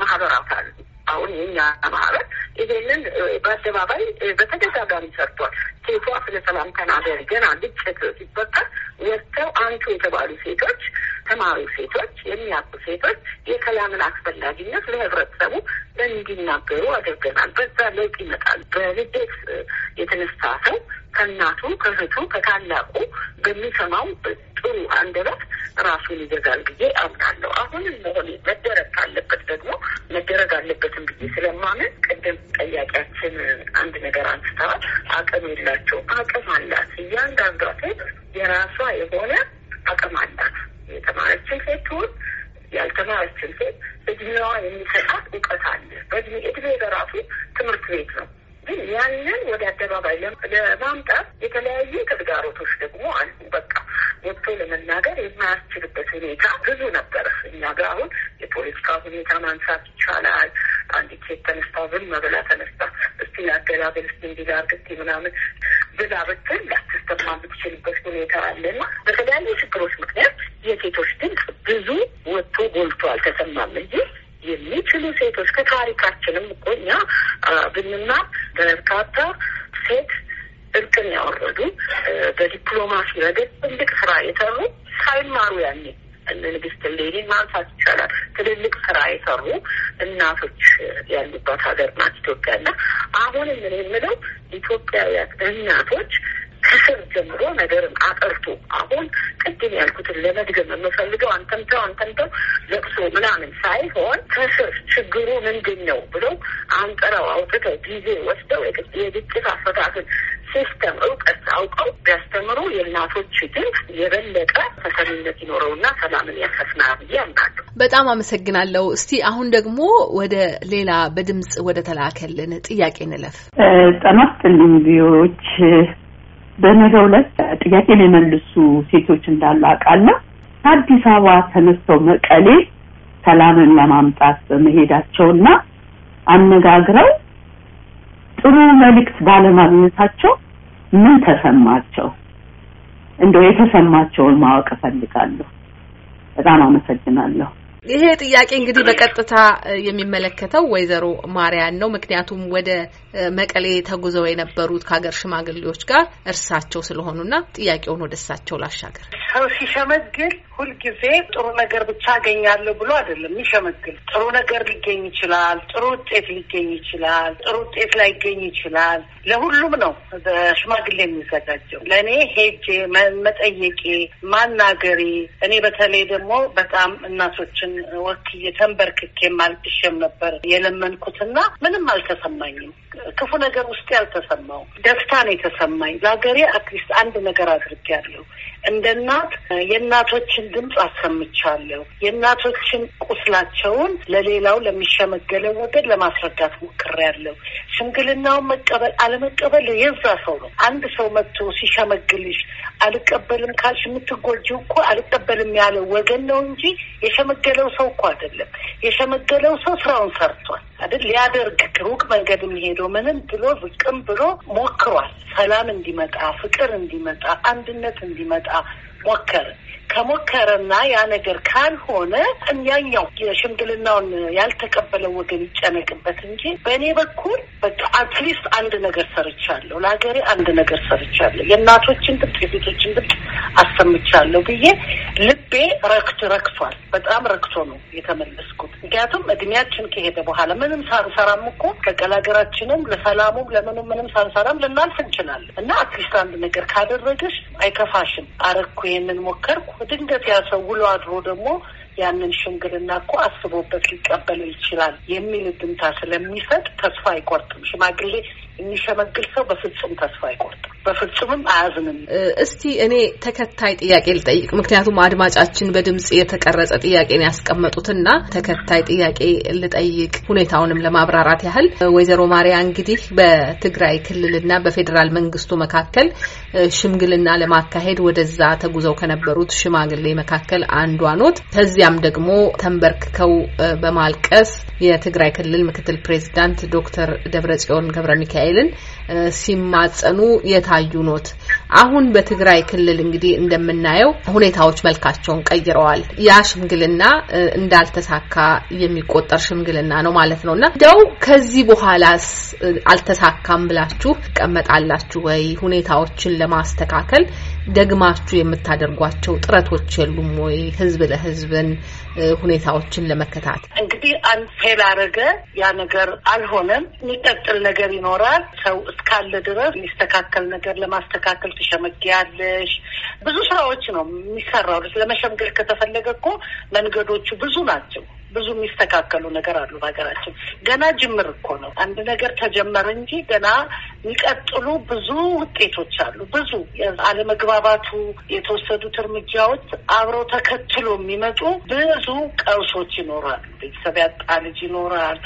Speaker 5: ማህበራት አሉ። አሁን የኛ ማህበር ይሄንን በአደባባይ በተደጋጋሚ ሰርቷል። ሴቷ ስለ ሰላም ተናገሪ ገና ግጭት ሲፈጠር ወጥተው አንቱ የተባሉ ሴቶች፣ ተማሪ ሴቶች፣ የሚያውቁ ሴቶች የሰላምን አስፈላጊነት ለህብረተሰቡ እንዲናገሩ አድርገናል። በዛ ለውጥ ይመጣል። በልደት የተነሳ ሰው ከእናቱ ከእህቱ ከታላቁ በሚሰማው ጥሩ አንደበት ራሱን ይገዛል ብዬ አምናለሁ። አሁንም መሆን መደረግ ካለበት ደግሞ መደረግ አለበትም ብዬ ስለማምን ቅድም ጠያቂያችን አንድ ነገር አንስተዋል። አቅም የላቸውም። አቅም አላት። እያንዳንዷ ሴት የራሷ የሆነ አቅም አላት። የተማረችን ሴት ትሁን ያልተማረችን ሴት እድሜዋ የሚሰጣት እውቀት አለ። በእድሜ እድሜ በራሱ ትምህርት ቤት ነው። ግን ያንን ወደ አደባባይ ለማምጣት የተለያዩ ተግዳሮቶች ደግሞ አሉ። በቃ ወጥቶ ለመናገር የማያስችልበት ሁኔታ ብዙ ነበር። እኛ ጋር አሁን የፖለቲካ ሁኔታ ማንሳት ይቻላል። አንዲት ሴት ተነስታ ዝም ብላ ተነስታ እስቲ ላገላገል እስቲ እንዲላርግ እስቲ ምናምን ብላ ብትል ላትሰማ የምትችልበት ሁኔታ አለና በተለያዩ ችግሮች ምክንያት የሴቶች ድምፅ ብዙ ወጥቶ ጎልቶ አልተሰማም እንጂ የሚችሉ ሴቶች ከታሪካችንም እኮ እኛ ብንማር በርካታ ሴት እርቅን ያወረዱ በዲፕሎማሲ ረገድ ትልቅ ስራ የሰሩ ሳይማሩ ያኔ እነ ንግስት እሌኒን ማንሳት ይቻላል። ትልልቅ ስራ የሰሩ እናቶች ያሉባት ሀገር ናት ኢትዮጵያ እና አሁንም ምን የምለው ኢትዮጵያውያን እናቶች ከስር ጀምሮ ነገርን አጠርቶ አሁን ቅድም ያልኩትን ለመድገም የምፈልገው አንተምተው አንተምተው ለቅሶ ምናምን ሳይሆን ከስር ችግሩ ምንድን ነው ብለው አንጥረው አውጥተው ጊዜ ወስደው የግጭት አፈታትን system እውቀት አውቀው ቢያስተምሩ የእናቶች ድምፅ የበለጠ ተሰሚነት ይኖረውና ሰላምን ያሰፍና ብዬ አምናለሁ።
Speaker 2: በጣም አመሰግናለሁ። እስቲ አሁን ደግሞ ወደ ሌላ በድምፅ ወደ ተላከልን ጥያቄ እንለፍ።
Speaker 6: ጤና ይስጥልኝ ቪኦኤዎች በነገው ዕለት ጥያቄን የመልሱ ሴቶች እንዳሉ አውቃለሁ። ከአዲስ አበባ ተነስተው መቀሌ ሰላምን ለማምጣት በመሄዳቸውና አነጋግረው ጥሩ መልእክት ባለማግኘታቸው ምን ተሰማቸው? እንደው የተሰማቸውን ማወቅ እፈልጋለሁ። በጣም አመሰግናለሁ።
Speaker 2: ይሄ ጥያቄ እንግዲህ በቀጥታ የሚመለከተው ወይዘሮ ማርያን ነው። ምክንያቱም ወደ መቀሌ ተጉዘው የነበሩት ከሀገር ሽማግሌዎች ጋር እርሳቸው ስለሆኑና ጥያቄውን ወደ እሳቸው ላሻገር።
Speaker 3: ሰው ሲሸመግል ሁልጊዜ ጥሩ ነገር ብቻ አገኛለሁ ብሎ አይደለም የሚሸመግል። ጥሩ ነገር ሊገኝ ይችላል፣ ጥሩ ውጤት ሊገኝ ይችላል፣ ጥሩ ውጤት ላይገኝ ይችላል። ለሁሉም ነው በሽማግሌ የሚዘጋጀው። ለእኔ ሄጄ መጠየቄ፣ ማናገሬ እኔ በተለይ ደግሞ በጣም እናቶችን ወክዬ ተንበርክኬም አልቅሼም ነበር የለመንኩትና ምንም አልተሰማኝም። ክፉ ነገር ውስጥ ያልተሰማው ደስታ ነው የተሰማኝ። ለሀገሬ at least አንድ ነገር አድርጌያለሁ። እንደ እናት የእናቶችን ድምፅ አሰምቻለሁ። የእናቶችን ቁስላቸውን ለሌላው ለሚሸመገለው ወገን ለማስረዳት ሞክሬያለሁ። ሽምግልናውን መቀበል አለመቀበል የዛ ሰው ነው። አንድ ሰው መጥቶ ሲሸመግልሽ አልቀበልም ካልሽ የምትጎጂው እኮ አልቀበልም ያለው ወገን ነው እንጂ የሸመገለው ሰው እኮ አይደለም። የሸመገለው ሰው ስራውን ሰርቷል አይደል? ሊያደርግ ሩቅ መንገድ የሚሄደው ምንም ብሎ ዝቅም ብሎ ሞክሯል። ሰላም እንዲመጣ፣ ፍቅር እንዲመጣ፣ አንድነት እንዲመጣ ሞከረ። ከሞከረና ያ ነገር ካልሆነ ያኛው የሽምግልናውን ያልተቀበለው ወገን ይጨነቅበት እንጂ በእኔ በኩል at least አንድ ነገር ሰርቻለሁ፣ ለሀገሬ አንድ ነገር ሰርቻለሁ፣ የእናቶችን ድምፅ የሴቶችን ድምፅ አሰምቻለሁ ብዬ ልቤ ረክት ረክቷል። በጣም ረክቶ ነው የተመለስኩት። ምክንያቱም እድሜያችን ከሄደ በኋላ ምንም ሳንሰራም እኮ በቀል ሀገራችንም ለሰላሙም ለምንም ምንም ሳንሰራም ልናልፍ እንችላለን እና at least አንድ ነገር ካደረግሽ አይከፋሽም። አረግኩ፣ ይሄንን ሞከርኩ ድንገት ያ ሰው ውሎ አድሮ ደግሞ ያንን ሽምግልና እኮ አስቦበት ሊቀበለው ይችላል የሚል ድምታ ስለሚሰጥ ተስፋ አይቆርጥም። ሽማግሌ የሚሸመግል ሰው በፍጹም ተስፋ አይቆርጥም፣ በፍጹምም አያዝንም።
Speaker 2: እስቲ እኔ ተከታይ ጥያቄ ልጠይቅ። ምክንያቱም አድማጫችን በድምጽ የተቀረጸ ጥያቄን ያስቀመጡትና ተከታይ ጥያቄ ልጠይቅ ሁኔታውንም ለማብራራት ያህል ወይዘሮ ማሪያ እንግዲህ በትግራይ ክልልና በፌዴራል መንግስቱ መካከል ሽምግልና ለማካሄድ ወደዛ ተጉዘው ከነበሩት ሽማግሌ መካከል አንዷ ኖት። ከዚያም ደግሞ ተንበርክከው በማልቀስ የትግራይ ክልል ምክትል ፕሬዚዳንት ዶክተር ደብረጽዮን ገብረ ሚካኤልን ሲማጸኑ የታዩ ኖት። አሁን በትግራይ ክልል እንግዲህ እንደምናየው ሁኔታዎች መልካቸውን ቀይረዋል። ያ ሽምግልና እንዳልተሳካ የሚቆጠር ሽምግልና ነው ማለት ነው እና እንደው ከዚህ በኋላስ አልተሳካም ብላችሁ ትቀመጣላችሁ ወይ? ሁኔታዎችን ለማስተካከል ደግማችሁ የምታደርጓቸው ጥረቶች የሉም ወይ? ህዝብ ለህዝብን ሁኔታዎችን ለመከታተል
Speaker 3: እንግዲህ አንድ ፌል አረገ፣ ያ ነገር አልሆነም፣ የሚቀጥል ነገር ይኖራል። ሰው እስካለ ድረስ የሚስተካከል ነገር ለማስተካከል ትሸመጊያለሽ። ብዙ ስራዎች ነው የሚሰራው። ለመሸምገል ከተፈለገ እኮ መንገዶቹ ብዙ ናቸው። ብዙ የሚስተካከሉ ነገር አሉ። በሀገራችን ገና ጅምር እኮ ነው። አንድ ነገር ተጀመረ እንጂ ገና የሚቀጥሉ ብዙ ውጤቶች አሉ። ብዙ አለመግባባቱ፣ የተወሰዱት እርምጃዎች አብረው ተከትሎ የሚመጡ ብዙ ቀውሶች ይኖራሉ። ቤተሰብ ያጣ ልጅ ይኖራል።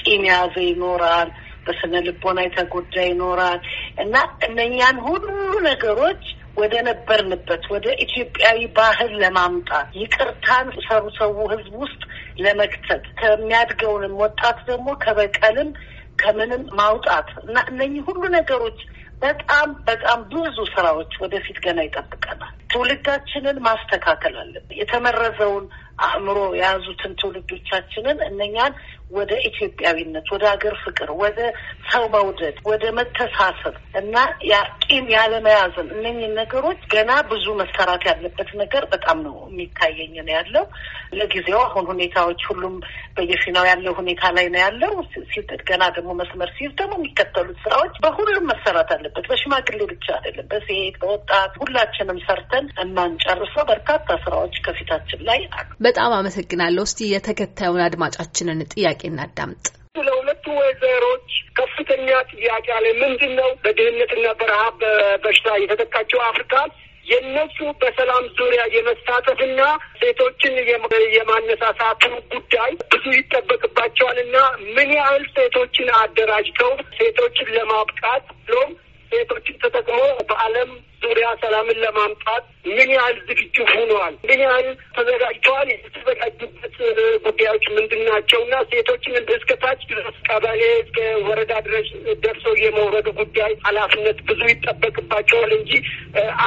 Speaker 3: ቂም ያዘ ይኖራል። በስነ ልቦና የተጎዳ ይኖራል እና እነኛን ሁሉ ነገሮች ወደ ነበርንበት ወደ ኢትዮጵያዊ ባህል ለማምጣት ይቅርታን ሰሩ ሰው ህዝብ ውስጥ ለመክተት ከሚያድገውንም ወጣት ደግሞ ከበቀልም ከምንም ማውጣት እና እነኚህ ሁሉ ነገሮች በጣም በጣም ብዙ ስራዎች ወደፊት ገና ይጠብቀናል። ትውልዳችንን ማስተካከል አለብን። የተመረዘውን አእምሮ የያዙትን ትውልዶቻችንን እነኛን ወደ ኢትዮጵያዊነት፣ ወደ ሀገር ፍቅር፣ ወደ ሰው መውደድ፣ ወደ መተሳሰብ እና ቂም ያለመያዝን እነኝን ነገሮች ገና ብዙ መሰራት ያለበት ነገር በጣም ነው የሚታየኝ ነው ያለው። ለጊዜው አሁን ሁኔታዎች ሁሉም በየፊናው ያለው ሁኔታ ላይ ነው ያለው። ገና ደግሞ መስመር ሲይዝ ደግሞ የሚከተሉት ስራዎች በሁሉም መሰራት አለበት። በሽማግሌ ብቻ አይደለም፣ በሴት በወጣት ሁላችንም ሰርተን የማንጨርሰው በርካታ ስራዎች ከፊታችን ላይ አሉ።
Speaker 2: በጣም አመሰግናለሁ። እስቲ የተከታዩን አድማጫችንን ጥያቄ እናዳምጥ።
Speaker 7: ለሁለቱ ወይዘሮች ከፍተኛ ጥያቄ አለ። ምንድን ነው በድህነትና በረሀብ በበሽታ የተጠቃቸው አፍሪካ የነሱ በሰላም ዙሪያ የመሳተፍና ሴቶችን የማነሳሳቱ ጉዳይ ብዙ ይጠበቅባቸዋል እና ምን ያህል ሴቶችን አደራጅተው ሴቶችን ለማብቃት ብሎም ሴቶችን ተጠቅሞ በዓለም ዙሪያ ሰላምን ለማምጣት ምን ያህል ዝግጁ ሆነዋል? ምን ያህል ተዘጋጅተዋል? የተዘጋጁበት ጉዳዮች ምንድን ናቸው? እና ሴቶችን እስከ ታች ድረስ ቀበሌ እስከ ወረዳ ድረስ ደርሰው የመውረዱ ጉዳይ ኃላፊነት ብዙ ይጠበቅባቸዋል እንጂ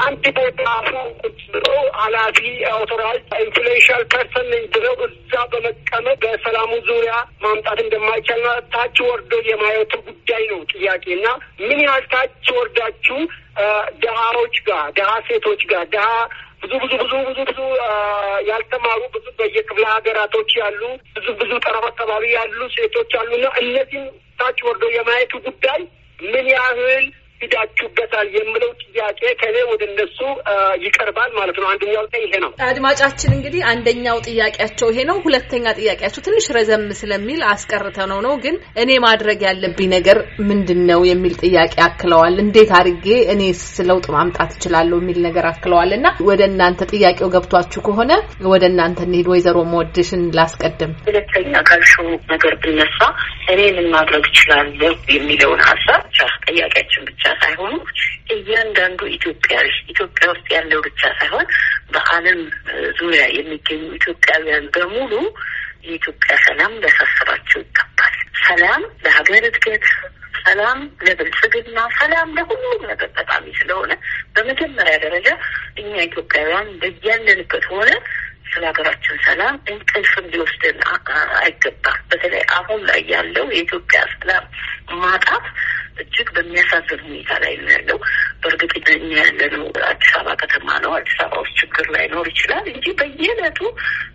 Speaker 7: አንድ ቦታ አፉ ቁጭ ብሎ ኃላፊ authorize influential person ብለው እዛ በመቀመጥ በሰላሙ ዙሪያ ማምጣት እንደማይቻልና ታች ወርዶ የማየቱ ጉዳይ ነው ጥያቄ እና ምን ያህል ታች ወርዳችሁ ድሃዎች ጋር ድሃ ሴቶች ጋር ድሃ ብዙ ብዙ ብዙ ብዙ ብዙ ያልተማሩ ብዙ በየክፍለ ሀገራቶች ያሉ ብዙ ብዙ ጠረፍ አካባቢ ያሉ ሴቶች አሉና እነዚህም ታች ወርዶ የማየቱ ጉዳይ ምን ያህል ሂዳችሁበታል የምለው ጥያቄ ከኔ ወደ እነሱ ይቀርባል ማለት ነው። አንደኛው ይሄ ነው።
Speaker 2: አድማጫችን እንግዲህ አንደኛው ጥያቄያቸው ይሄ ነው። ሁለተኛ ጥያቄያቸው ትንሽ ረዘም ስለሚል አስቀርተ ነው ነው ግን እኔ ማድረግ ያለብኝ ነገር ምንድን ነው የሚል ጥያቄ አክለዋል። እንዴት አድርጌ እኔስ ለውጥ ማምጣት እችላለሁ የሚል ነገር አክለዋል። እና ወደ እናንተ ጥያቄው ገብቷችሁ ከሆነ ወደ እናንተ እንሄድ። ወይዘሮ መወድሽን ላስቀድም።
Speaker 5: ሁለተኛ ካልሽው ነገር ብነሳ እኔ ምን ማድረግ እችላለሁ የሚለውን ሀሳብ ጥያቄያችን ብቻ ሳይሆኑ እያንዳንዱ ኢትዮጵያዊ ኢትዮጵያ ውስጥ ያለው ብቻ ሳይሆን በዓለም ዙሪያ የሚገኙ ኢትዮጵያውያን በሙሉ የኢትዮጵያ ሰላም ሊያሳስባቸው ይገባል። ሰላም ለሀገር እድገት፣ ሰላም ለብልጽግና፣ ሰላም ለሁሉም ነገር ጠቃሚ ስለሆነ በመጀመሪያ ደረጃ እኛ ኢትዮጵያውያን በያለንበት ሆነ ስለ ሀገራችን ሰላም እንቅልፍም ሊወስደን አይገባም። በተለይ አሁን ላይ ያለው የኢትዮጵያ ሰላም ማጣት እጅግ በሚያሳዝን ሁኔታ ላይ ነው ያለው። በእርግጥ እኛ ያለነው አዲስ አበባ ከተማ ነው። አዲስ አበባ ውስጥ ችግር ላይኖር ይችላል እንጂ በየዕለቱ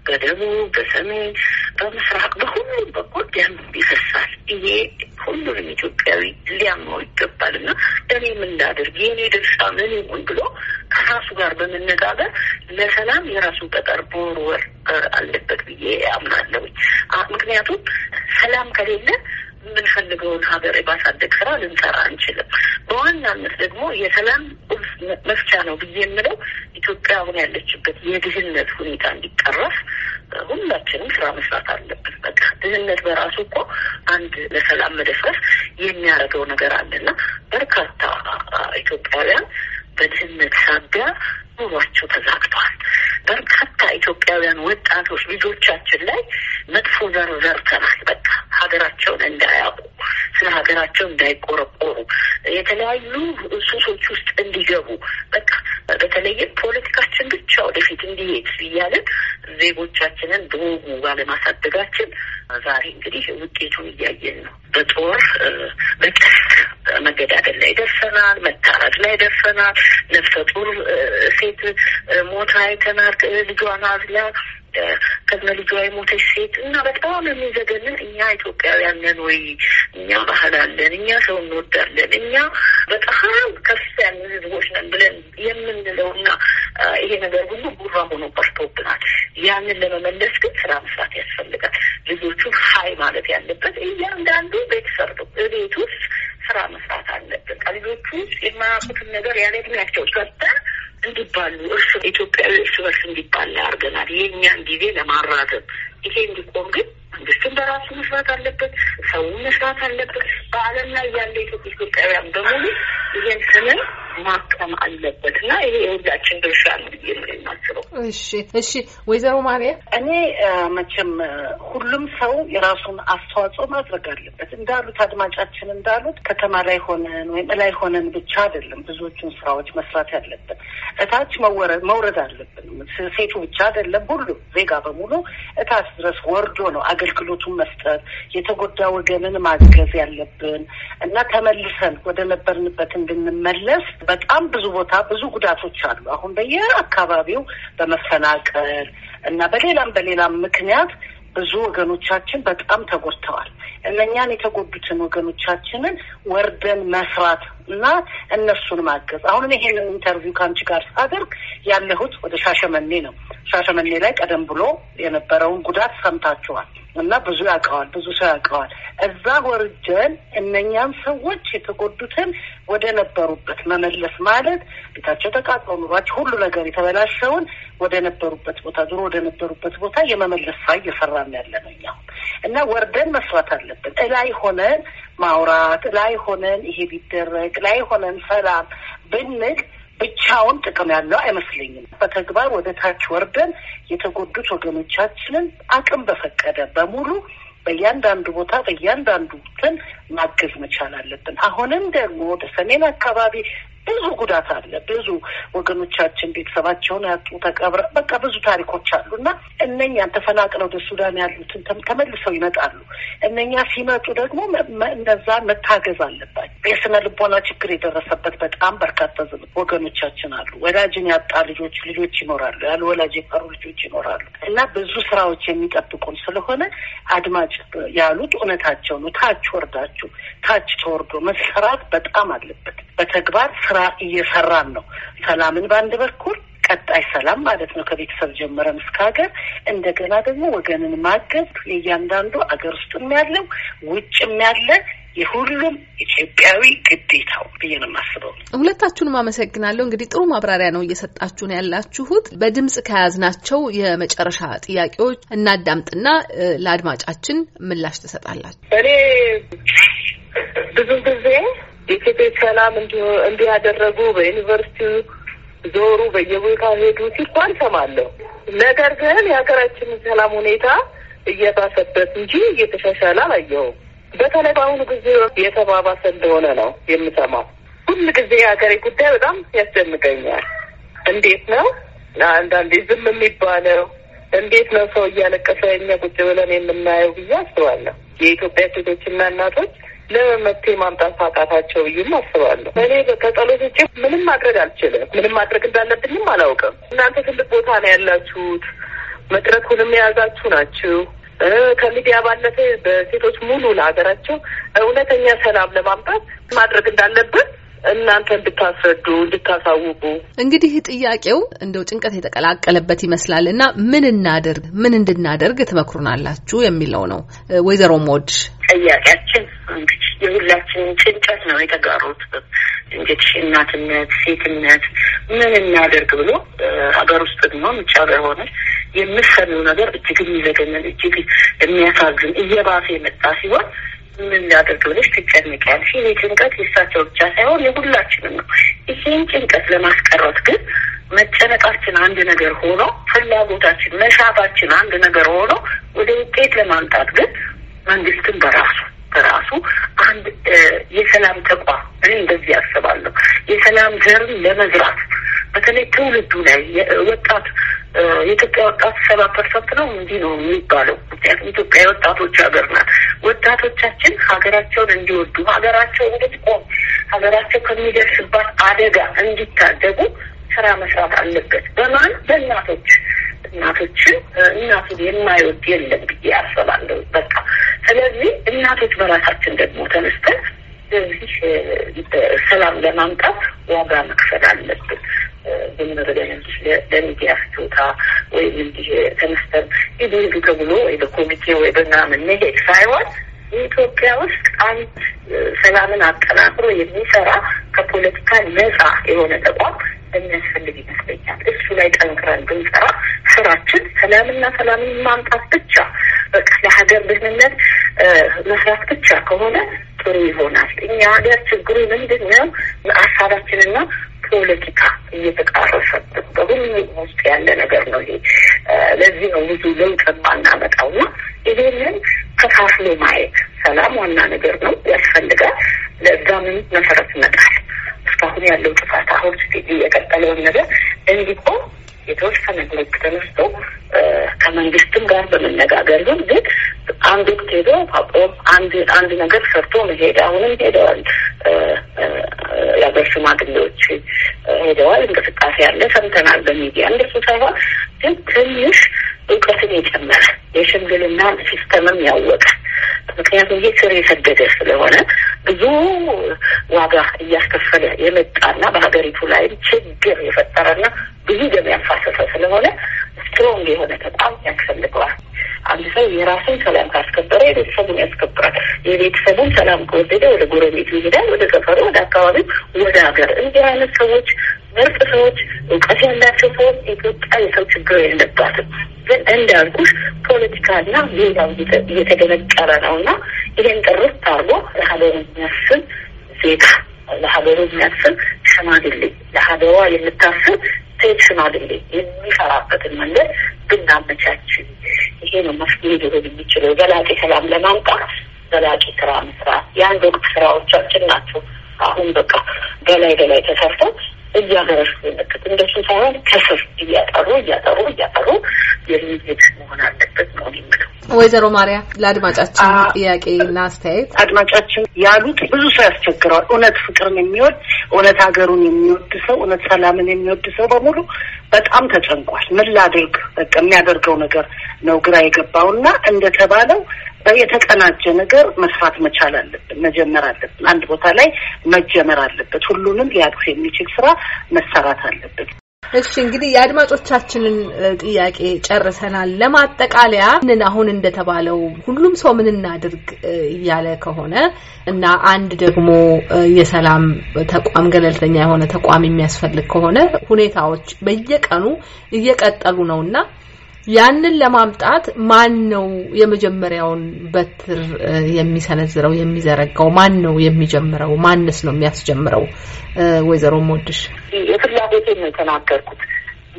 Speaker 5: በደቡብ፣ በሰሜን፣ በምስራቅ በሁሉም በኩል ደም ይፈሳል። ይሄ ሁሉንም ኢትዮጵያዊ ሊያምነው ይገባል እና እኔ ምን የእኔ ድርሻ ምን ይሁን ብሎ ከራሱ ጋር በመነጋገር ለሰላም የራሱ ጠጠር መወርወር አለበት ብዬ አምናለሁ። ምክንያቱም ሰላም ከሌለ የምንፈልገውን ሀገር የማሳደግ ስራ ልንሰራ አንችልም። በዋናነት ደግሞ የሰላም ቁልፍ መፍቻ ነው ብዬ የምለው ኢትዮጵያ አሁን ያለችበት የድህነት ሁኔታ እንዲቀረፍ ሁላችንም ስራ መስራት አለብን። በቃ ድህነት በራሱ እኮ አንድ ለሰላም መደፍረስ የሚያደርገው ነገር አለና በርካታ ኢትዮጵያውያን በድህነት ሳቢያ ኑሯቸው ተዛግቷል። በርካታ ኢትዮጵያውያን ወጣቶች ልጆቻችን ላይ መጥፎ ዘር ዘርተናል። በቃ ሀገራቸውን እንዳያውቁ፣ ስለ ሀገራቸው እንዳይቆረቆሩ፣ የተለያዩ ሱሶች ውስጥ እንዲገቡ በቃ በተለይም ፖለቲካችን ብቻ ወደፊት እንዲሄድ እያለን ዜጎቻችንን በወጉ ባለማሳደጋችን ዛሬ እንግዲህ ውጤቱን እያየን ነው። በጦር በቀስት መገዳደል ላይ ደርሰናል። መታረድ ላይ ደርሰናል። ነፍሰ ጡር ሴት ሞታ አይተናል። ልጇን አዝላ ከነ ልጇ የሞተች ሴት እና በጣም የሚዘገንን እኛ ኢትዮጵያውያን ነን ወይ? እኛ ባህል አለን፣ እኛ ሰው እንወዳለን፣ እኛ በጣም ከፍ ያለ ህዝቦች ነን ብለን የምንለው እና ይሄ ነገር ሁሉ ጉራ ሆኖ ቀርቶብናል። ያንን ለመመለስ ግን ስራ መስራት ያስፈልጋል። ልጆቹን ሀይ ማለት ያለበት እያንዳንዱ ቤተሰብ ነው። ቤት ውስጥ ስራ መስራት አለብን። ልጆቹ የማያውቁትን ነገር ያለ እድሜያቸው ሰርተን እንዲባሉ እርስ ኢትዮጵያዊ እርስ በርስ እንዲባላ አድርገናል። የእኛን ጊዜ ለማራዘም ይሄ እንዲቆም ግን መንግስትን በራሱ መስራት አለበት። ሰው መስራት አለበት። በዓለም ላይ ያለ ኢትዮጵያውያን በሙሉ ይሄን ስምን ማከም አለበት እና ይሄ የሁላችን ድርሻ ነው ብዬ ነው የማስበው።
Speaker 2: እሺ፣ እሺ። ወይዘሮ ማርያም
Speaker 3: እኔ መቼም ሁሉም ሰው የራሱን አስተዋጽኦ ማድረግ አለበት። እንዳሉት አድማጫችን እንዳሉት ከተማ ላይ ሆነን ወይም እላይ ሆነን ብቻ አይደለም ብዙዎቹን ስራዎች መስራት ያለብን፣ እታች መውረድ አለብን። ሴቱ ብቻ አይደለም፣ ሁሉ ዜጋ በሙሉ እታች ድረስ ወርዶ ነው አገልግሎቱን መስጠት የተጎዳ ወገንን ማገዝ ያለብን እና ተመልሰን ወደ ነበርንበት እንድንመለስ በጣም ብዙ ቦታ ብዙ ጉዳቶች አሉ። አሁን በየአካባቢው በመፈናቀል እና በሌላም በሌላም ምክንያት ብዙ ወገኖቻችን በጣም ተጎድተዋል። እነኛን የተጎዱትን ወገኖቻችንን ወርደን መስራት እና እነሱን ማገዝ። አሁን ይሄንን interview ከአንቺ ጋር ሳደርግ ያለሁት ወደ ሻሸመኔ ነው። ሻሸመኔ ላይ ቀደም ብሎ የነበረውን ጉዳት ሰምታችኋል እና ብዙ ያውቀዋል፣ ብዙ ሰው ያውቀዋል። እዛ ወርጀን እነኛን ሰዎች የተጎዱትን ወደ ነበሩበት መመለስ ማለት ቤታቸው ተቃጥሎ ኑሯቸው ሁሉ ነገር የተበላሸውን ወደ ነበሩበት ቦታ ዞሮ ወደ ነበሩበት ቦታ የመመለስ ስራ እየሰራን ያለ ነው እኛ እና ወርደን መስራት አለብን። እላይ ሆነን ማውራት፣ እላይ ሆነን ይሄ ቢደረግ፣ ላይ ሆነን ሰላም ብንል ብቻውን ጥቅም ያለው አይመስለኝም። በተግባር ወደ ታች ወርደን የተጎዱት ወገኖቻችንን አቅም በፈቀደ በሙሉ በእያንዳንዱ ቦታ በእያንዳንዱ እንትን ማገዝ መቻል አለብን። አሁንም ደግሞ ወደ ሰሜን አካባቢ ብዙ ጉዳት አለ። ብዙ ወገኖቻችን ቤተሰባቸውን ያጡ ተቀብረ በቃ ብዙ ታሪኮች አሉ እና እነኛን ተፈናቅለው ወደ ሱዳን ያሉትን ተመልሰው ይመጣሉ። እነኛ ሲመጡ ደግሞ እነዛ መታገዝ አለባቸው። የስነ ልቦና ችግር የደረሰበት በጣም በርካታ ወገኖቻችን አሉ። ወላጅን ያጣ ልጆች ልጆች ይኖራሉ። ያሉ ወላጅ የቀሩ ልጆች ይኖራሉ እና ብዙ ስራዎች የሚጠብቁን ስለሆነ አድማጭ ያሉት እውነታቸው ነው። ታች ወርዳችሁ ታች ተወርዶ መሰራት በጣም አለበት። በተግባር ስራ እየሰራን ነው። ሰላምን በአንድ በኩል ቀጣይ ሰላም ማለት ነው ከቤተሰብ ጀምረን እስከ ሀገር፣ እንደገና ደግሞ ወገንን ማገዝ የእያንዳንዱ አገር ውስጥም ያለው ውጭም ያለ የሁሉም ኢትዮጵያዊ ግዴታው ብዬ ነው የማስበው።
Speaker 2: ሁለታችሁንም አመሰግናለሁ። እንግዲህ ጥሩ ማብራሪያ ነው እየሰጣችሁን ያላችሁት። በድምጽ ከያዝናቸው የመጨረሻ ጥያቄዎች እናዳምጥና ለአድማጫችን ምላሽ ትሰጣላችሁ።
Speaker 5: እኔ ብዙ ጊዜ የሴቶች ሰላም እንዲህ ያደረጉ በዩኒቨርሲቲው ዞሩ፣ በየቦታው ሄዱ ሲባል ሰማለሁ። ነገር ግን የሀገራችንን ሰላም ሁኔታ እየባሰበት እንጂ እየተሻሻለ አላየሁም። በተለይ በአሁኑ ጊዜ የተባባሰ እንደሆነ ነው የምሰማው። ሁል ጊዜ የሀገሬ ጉዳይ በጣም ያስደንቀኛል። እንዴት ነው አንዳንዴ ዝም የሚባለው? እንዴት ነው ሰው እያለቀሰ እኛ ቁጭ ብለን የምናየው ብዬ አስባለሁ። የኢትዮጵያ ሴቶችና እናቶች ለምን መፍትሄ ማምጣት አቃታቸው ብዬም አስባለሁ። እኔ ከጸሎት ውጭ ምንም ማድረግ አልችልም። ምንም ማድረግ እንዳለብኝም አላውቅም። እናንተ ትልቅ ቦታ ነው ያላችሁት፣ መድረኩንም የያዛችሁ ናችሁ። ከሚዲያ ባለፈ በሴቶች ሙሉ ለሀገራቸው እውነተኛ ሰላም ለማምጣት ማድረግ እንዳለብን እናንተ እንድታስረዱ እንድታሳውቁ።
Speaker 2: እንግዲህ ጥያቄው እንደው ጭንቀት የተቀላቀለበት ይመስላል እና ምን እናደርግ ምን እንድናደርግ ትመክሩናላችሁ የሚለው ነው። ወይዘሮ ሞድሽ
Speaker 5: ጥያቄያችን እንግዲህ የሁላችንን ጭንቀት ነው የተጋሩት። እንግዲህ እናትነት፣ ሴትነት ምን እናደርግ ብሎ ሀገር ውስጥ ነው ውጭ ሀገር ሆነ የምሰሚው ነገር እጅግ የሚዘገነን እጅግ የሚያሳዝን እየባሰ የመጣ ሲሆን ምን ላደርግ ብለሽ ትጨንቂያለሽ። ይሄ ጭንቀት የእሳቸው ብቻ ሳይሆን የሁላችንም ነው። ይሄን ጭንቀት ለማስቀረት ግን መጨነቃችን አንድ ነገር ሆኖ ፍላጎታችን መሻታችን አንድ ነገር ሆኖ ወደ ውጤት ለማምጣት ግን መንግስትን በራሱ በራሱ አንድ የሰላም ተቋም እኔ እንደዚህ ያስባለሁ። የሰላም ዘርን ለመዝራት በተለይ ትውልዱ ላይ ወጣት የኢትዮጵያ ወጣት ሰባ percent ነው እንዲህ ነው የሚባለው። ምክንያቱም ኢትዮጵያ የወጣቶች ሀገር ናት። ወጣቶቻችን ሀገራቸውን እንዲወዱ፣ ሀገራቸው እንድትቆም፣ ሀገራቸው ከሚደርስባት አደጋ እንዲታደጉ ስራ መስራት አለበት። በማን በእናቶች እናቶችን እናቱን የማይወድ የለም ብዬ አስባለሁ። በቃ ስለዚህ እናቶች በራሳችን ደግሞ ተነስተን በዚህ ሰላም ለማምጣት ዋጋ መክፈል አለብን። ዝም ብለን ለሚዲያ ፍጆታ ወይም እንዲህ ተነስተን ሂዱ ተብሎ ወይ በኮሚቴ ወይ በምናምን መሄድ ሳይሆን የኢትዮጵያ ውስጥ አንድ ሰላምን አጠናክሮ የሚሰራ ከፖለቲካ ነጻ የሆነ ተቋም የሚያስፈልግ ይመስለኛል። እሱ ላይ ጠንክረን ብንሰራ ስራችን ሰላምና ሰላምን ማምጣት ብቻ በቃ ለሀገር ደህንነት መስራት ብቻ ከሆነ ጥሩ ይሆናል። እኛ ሀገር ችግሩ ምንድን ነው? ሀሳባችንና ፖለቲካ እየተቃረሰብን በሁሉም ውስጥ ያለ ነገር ነው ይሄ። ለዚህ ነው ብዙ ለውጥ የማናመጣው እና ይሄንን ከፋፍሎ ማየት ሰላም ዋና ነገር ነው፣ ያስፈልጋል። ለዛም መሰረት መጣል እስካሁን ያለው ጥፋት አሁን የቀጠለውን ነገር እንዲቆም የተወሰነ ግሩፕ ተነስቶ ከመንግስትም ጋር በመነጋገር ግን ግን አንድ ወቅት ሄዶ አቆም አንድ አንድ ነገር ሰርቶ መሄድ አሁንም ሄደዋል። የሀገር ሽማግሌዎች ሄደዋል። እንቅስቃሴ ያለ ሰምተናል በሚዲያ እንደሱ ሳይሆን ግን ትንሽ እውቀትን የጨመረ የሽምግልና system ም ያወቀ ምክንያቱም ይህ ስር የሰደደ ስለሆነ ብዙ ዋጋ እያስከፈለ የመጣና በሀገሪቱ ላይም ችግር የፈጠረና ብዙ ደም ያፋሰሰ ስለሆነ strong የሆነ ተቋም ያስፈልገዋል። አንድ ሰው የራሱን ሰላም ካስከበረ የቤተሰቡን ያስከብራል። የቤተሰቡን ሰላም ከወደደ ወደ ጎረቤቱ ይሄዳል፣ ወደ ሰፈሩ፣ ወደ አካባቢው፣ ወደ ሀገር። እንዲህ አይነት ሰዎች ምርጥ ሰዎች፣ እውቀት ያላቸው ሰዎች ኢትዮጵያ የሰው ችግር የለባትም። ግን እንዳልኩሽ ፖለቲካና ሌላው እየተገነቀረ ነው እና ይሄን ጥርት አድርጎ ለሀገር የሚያስብ ዜጋ ለሀገሩ የሚያስብ ሽማግሌ፣ ለሀገሯ የምታስብ ሴት ሽማግሌ የሚሰራበትን መንገድ ብናመቻች ይሄ ነው መፍትሄ ሊሆን የሚችለው ዘላቂ ሰላም ለማምጣት ዘላቂ ስራ መስራት የአንድ ወቅት ስራዎቻችን ናቸው። አሁን በቃ በላይ በላይ ተሰርተው እያገረሹ የመጡት እንደሱ ሳይሆን ከስር እያጠሩ እያጠሩ እያጠሩ የሚሄድ መሆን አለበት ነው የምለው።
Speaker 2: ወይዘሮ ማርያ ለአድማጫችን ጥያቄና አስተያየት
Speaker 3: አድማጫችን ያሉት ብዙ ሰው ያስቸግረዋል። እውነት ፍቅርን የሚወድ እውነት ሀገሩን የሚወድ ሰው እውነት ሰላምን የሚወድ ሰው በሙሉ በጣም ተጨንቋል። ምን ላድርግ በቃ የሚያደርገው ነገር ነው ግራ የገባውና እንደተባለው የተቀናጀ ነገር መስራት መቻል አለብን፣ መጀመር አለብን። አንድ ቦታ ላይ መጀመር አለበት። ሁሉንም ሊያቅፍ የሚችል ስራ መሰራት አለበት።
Speaker 2: እሺ እንግዲህ የአድማጮቻችንን ጥያቄ ጨርሰናል። ለማጠቃለያ ምን አሁን እንደተባለው ሁሉም ሰው ምን እናድርግ እያለ ከሆነ እና አንድ ደግሞ የሰላም ተቋም ገለልተኛ የሆነ ተቋም የሚያስፈልግ ከሆነ ሁኔታዎች በየቀኑ እየቀጠሉ ነው እና ያንን ለማምጣት ማን ነው የመጀመሪያውን በትር የሚሰነዝረው የሚዘረጋው? ማን ነው የሚጀምረው? ማንስ ነው የሚያስጀምረው? ወይዘሮ ሞድሽ
Speaker 5: የፍላጎቴን ነው የተናገርኩት።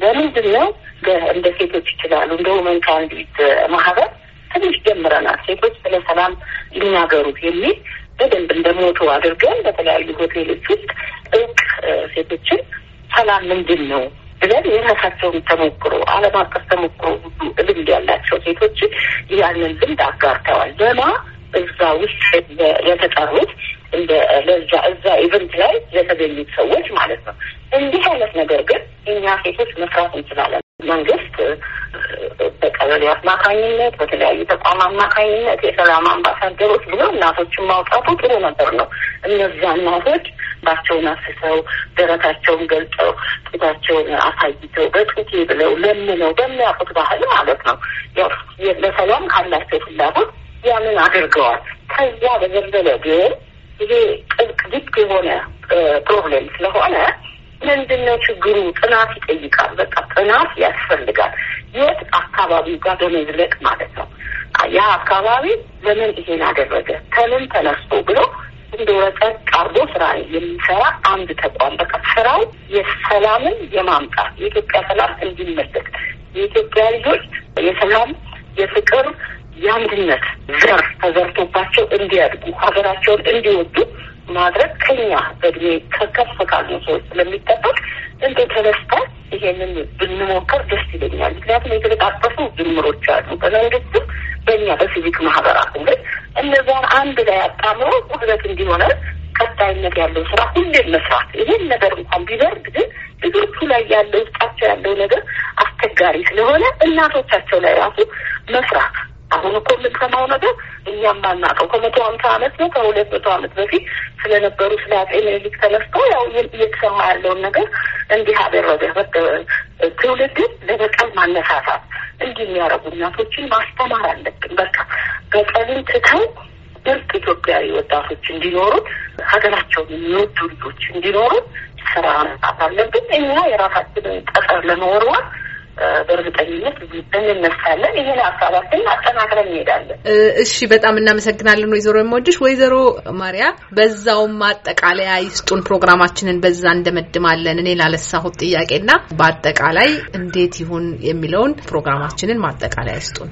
Speaker 5: በምንድን ነው እንደ ሴቶች ይችላሉ እንደ ውመን ካንዲት ማህበር ትንሽ ጀምረናል። ሴቶች ስለ ሰላም ይናገሩ የሚል በደንብ እንደ ሞቶ አድርገን በተለያዩ ሆቴሎች ውስጥ እውቅ ሴቶችን ሰላም ምንድን ነው ብለን የራሳቸውን ተሞክሮ ዓለም አቀፍ ተሞክሮ ሁሉ ልምድ ያላቸው ሴቶች ያንን ልምድ አጋርተዋል። ለማ እዛ ውስጥ የተጠሩት እንደ ለዛ እዛ event ላይ የተገኙት ሰዎች ማለት ነው። እንዲህ አይነት ነገር ግን እኛ ሴቶች መስራት እንችላለን። መንግስት በቀበሌ አማካኝነት በተለያዩ ተቋም አማካኝነት የሰላም አምባሳደሮች ብሎ እናቶችን ማውጣቱ ጥሩ ነገር ነው። እነዛ እናቶች ባቸውን አስሰው ደረታቸውን ገልጠው ጡታቸውን አሳይተው በጡቴ ብለው ለምነው በሚያውቁት ባህል ማለት ነው ያው ለሰላም ካላቸው ፍላጎት ያንን አድርገዋል። ከዛ በዘለለ ግን ይሄ ጥልቅ deep የሆነ problem ስለሆነ ምንድን ነው ችግሩ? ጥናት ይጠይቃል። በቃ ጥናት ያስፈልጋል። የት አካባቢው ጋር በመዝለቅ ማለት ነው። ያ አካባቢ ለምን ይሄን አደረገ ከምን ተነስቶ ብሎ እንደ ወረቀት አርጎ ስራ የሚሰራ አንድ ተቋም በቃ ስራው የሰላምን የማምጣት የኢትዮጵያ ሰላም እንዲመለክ የኢትዮጵያ ልጆች የሰላም የፍቅር የአንድነት ዘር ተዘርቶባቸው እንዲያድጉ ሀገራቸውን እንዲወዱ ማድረግ ከኛ በእድሜ ከከፍ ካሉ ሰዎች ስለሚጠበቅ እንደ ተነስተን ይሄንን ብንሞከር ደስ ይለኛል። ምክንያቱም የተለጣጠፉ ጅምሮች አሉ በመንግስትም በእኛ በሲቪክ ማህበራትም ግን እነዛን አንድ ላይ አጣምሮ ጉልበት እንዲሆነ ቀጣይነት ያለው ስራ ሁሌም መስራት ይህን ነገር እንኳን ቢበርድ ግን ልጆቹ ላይ ያለው ውስጣቸው ያለው ነገር አስቸጋሪ ስለሆነ እናቶቻቸው ላይ ራሱ መስራት አሁን እኮ የምንሰማው ነገር እኛም ማናውቀው ከመቶ ሀምሳ አመት ነው ከሁለት መቶ አመት በፊት ስለነበሩ ስለ አጼ ምኒልክ ተነስተው ያው እየተሰማ ያለውን ነገር እንዲህ አደረገ። ትውልድን ለበቀል ማነሳሳት እንዲህ የሚያደርጉ እናቶችን ማስተማር አለብን። በቃ በቀልን ትተው ምርጥ ኢትዮጵያዊ ወጣቶች እንዲኖሩ ሀገራቸውን የሚወዱ ልጆች እንዲኖሩ ስራ መስራት አለብን። እኛ የራሳችንን ጠጠር ለመወርወር በእርግጠኝነት እንነሳለን። ይህን ሀሳባችን አጠናክረን እንሄዳለን።
Speaker 2: እሺ፣ በጣም እናመሰግናለን ወይዘሮ የምወድሽ። ወይዘሮ ማርያ በዛውም ማጠቃለያ ይስጡን። ፕሮግራማችንን በዛ እንደመድማለን። እኔ ላለሳሁት ጥያቄና በአጠቃላይ እንዴት ይሁን የሚለውን ፕሮግራማችንን ማጠቃለያ ይስጡን።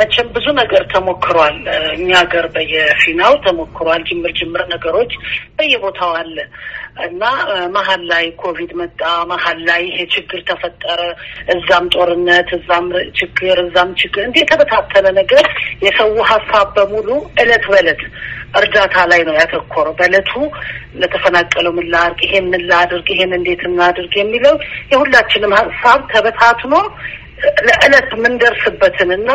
Speaker 3: መቼም ብዙ ነገር ተሞክሯል። እኛ ሀገር በየፊናው ተሞክሯል። ጅምር ጅምር ነገሮች በየቦታው አለ እና መሀል ላይ ኮቪድ መጣ። መሀል ላይ ይሄ ችግር ተፈጠረ። እዛም ጦርነት፣ እዛም ችግር፣ እዛም ችግር እንዲህ የተበታተነ ነገር የሰው ሀሳብ በሙሉ እለት በእለት እርዳታ ላይ ነው ያተኮረው። በእለቱ ለተፈናቀለው ምን ላድርግ፣ ይሄን ምን ላድርግ፣ ይሄን እንዴት እናድርግ የሚለው የሁላችንም ሀሳብ ተበታትኖ ለእለት የምንደርስበትን እና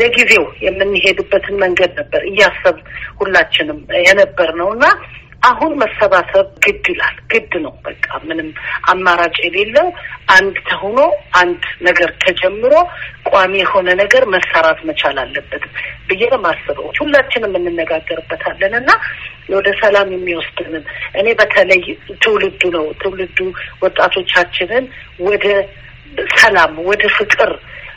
Speaker 3: ለጊዜው የምንሄድበትን መንገድ ነበር እያሰብ ሁላችንም የነበር ነው እና አሁን መሰባሰብ ግድ ይላል። ግድ ነው። በቃ ምንም አማራጭ የሌለው አንድ ተሆኖ አንድ ነገር ተጀምሮ ቋሚ የሆነ ነገር መሰራት መቻል አለበት ብዬ ነው የማስበው። ሁላችንም እንነጋገርበታለን እና ወደ ሰላም የሚወስድንን እኔ በተለይ ትውልዱ ነው ትውልዱ ወጣቶቻችንን ወደ ሰላም፣ ወደ ፍቅር፣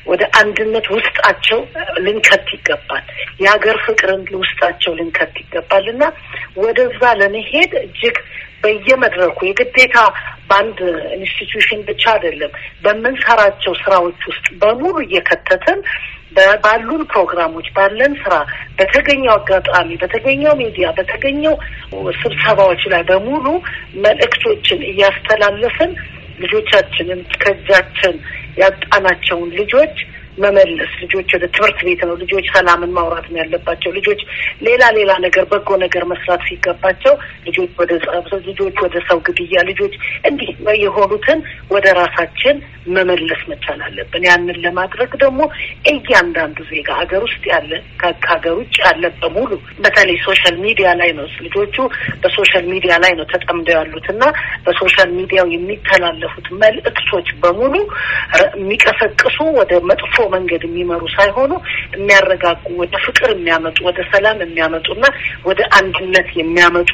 Speaker 3: ወደ አንድነት ውስጣቸው ልንከት ይገባል። የሀገር ፍቅርን ውስጣቸው ልንከት ይገባል እና ወደዛ ለመሄድ እጅግ በየመድረኩ የግዴታ በአንድ institution ብቻ አይደለም፣ በምንሰራቸው ስራዎች ውስጥ በሙሉ እየከተትን ባሉን ፕሮግራሞች ባለን ስራ በተገኘው አጋጣሚ በተገኘው ሚዲያ በተገኘው ስብሰባዎች ላይ በሙሉ መልእክቶችን እያስተላለፍን ልጆቻችንን ከእጃችን ያጣናቸውን ልጆች መመለስ ልጆች ወደ ትምህርት ቤት ነው ልጆች ሰላምን ማውራት ነው ያለባቸው። ልጆች ሌላ ሌላ ነገር በጎ ነገር መስራት ሲገባቸው ልጆች ወደ ልጆች ወደ ሰው ግድያ፣ ልጆች እንዲህ የሆኑትን ወደ ራሳችን መመለስ መቻል አለብን። ያንን ለማድረግ ደግሞ እያንዳንዱ ዜጋ ሀገር ውስጥ ያለ ከሀገር ውጭ ያለ በሙሉ በተለይ social media ላይ ነው ልጆቹ በ social media ላይ ነው ተጠምደው ያሉት እና በ social media ው የሚተላለፉት መልእክቶች በሙሉ የሚቀሰቅሱ ወደ መጥፎ መንገድ የሚመሩ ሳይሆኑ የሚያረጋጉ ወደ ፍቅር የሚያመጡ ወደ ሰላም የሚያመጡና ወደ አንድነት የሚያመጡ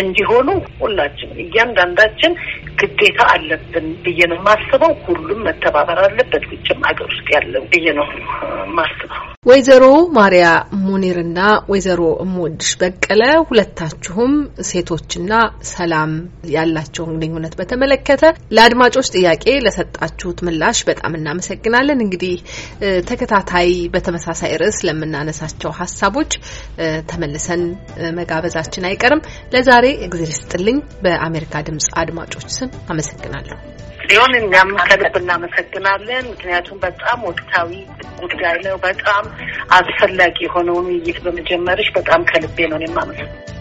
Speaker 3: እንዲሆኑ ሁላችን እያንዳንዳችን ግዴታ አለብን ብዬ ነው የማስበው። ሁሉም መተባበር አለበት፣ ውጭም ሀገር ውስጥ ያለው ብዬ ነው የማስበው።
Speaker 2: ወይዘሮ ማሪያ ሙኒርና ወይዘሮ እምወድሽ በቀለ ሁለታችሁም ሴቶችና ሰላም ያላቸውን ግንኙነት በተመለከተ ለአድማጮች ጥያቄ ለሰጣችሁት ምላሽ በጣም እናመሰግናለን። እንግዲህ ተከታታይ በተመሳሳይ ርዕስ ለምናነሳቸው ሀሳቦች ተመልሰን መጋበዛችን አይቀርም። ለዛሬ እግዜር ይስጥልኝ። በአሜሪካ ድምጽ አድማጮች ስም አመሰግናለሁ።
Speaker 3: ሲሆን እኛም ከልብ እናመሰግናለን። ምክንያቱም በጣም ወቅታዊ ጉዳይ ነው። በጣም አስፈላጊ የሆነውን ውይይት በመጀመርሽ በጣም ከልቤ ነው የማመሰግነው።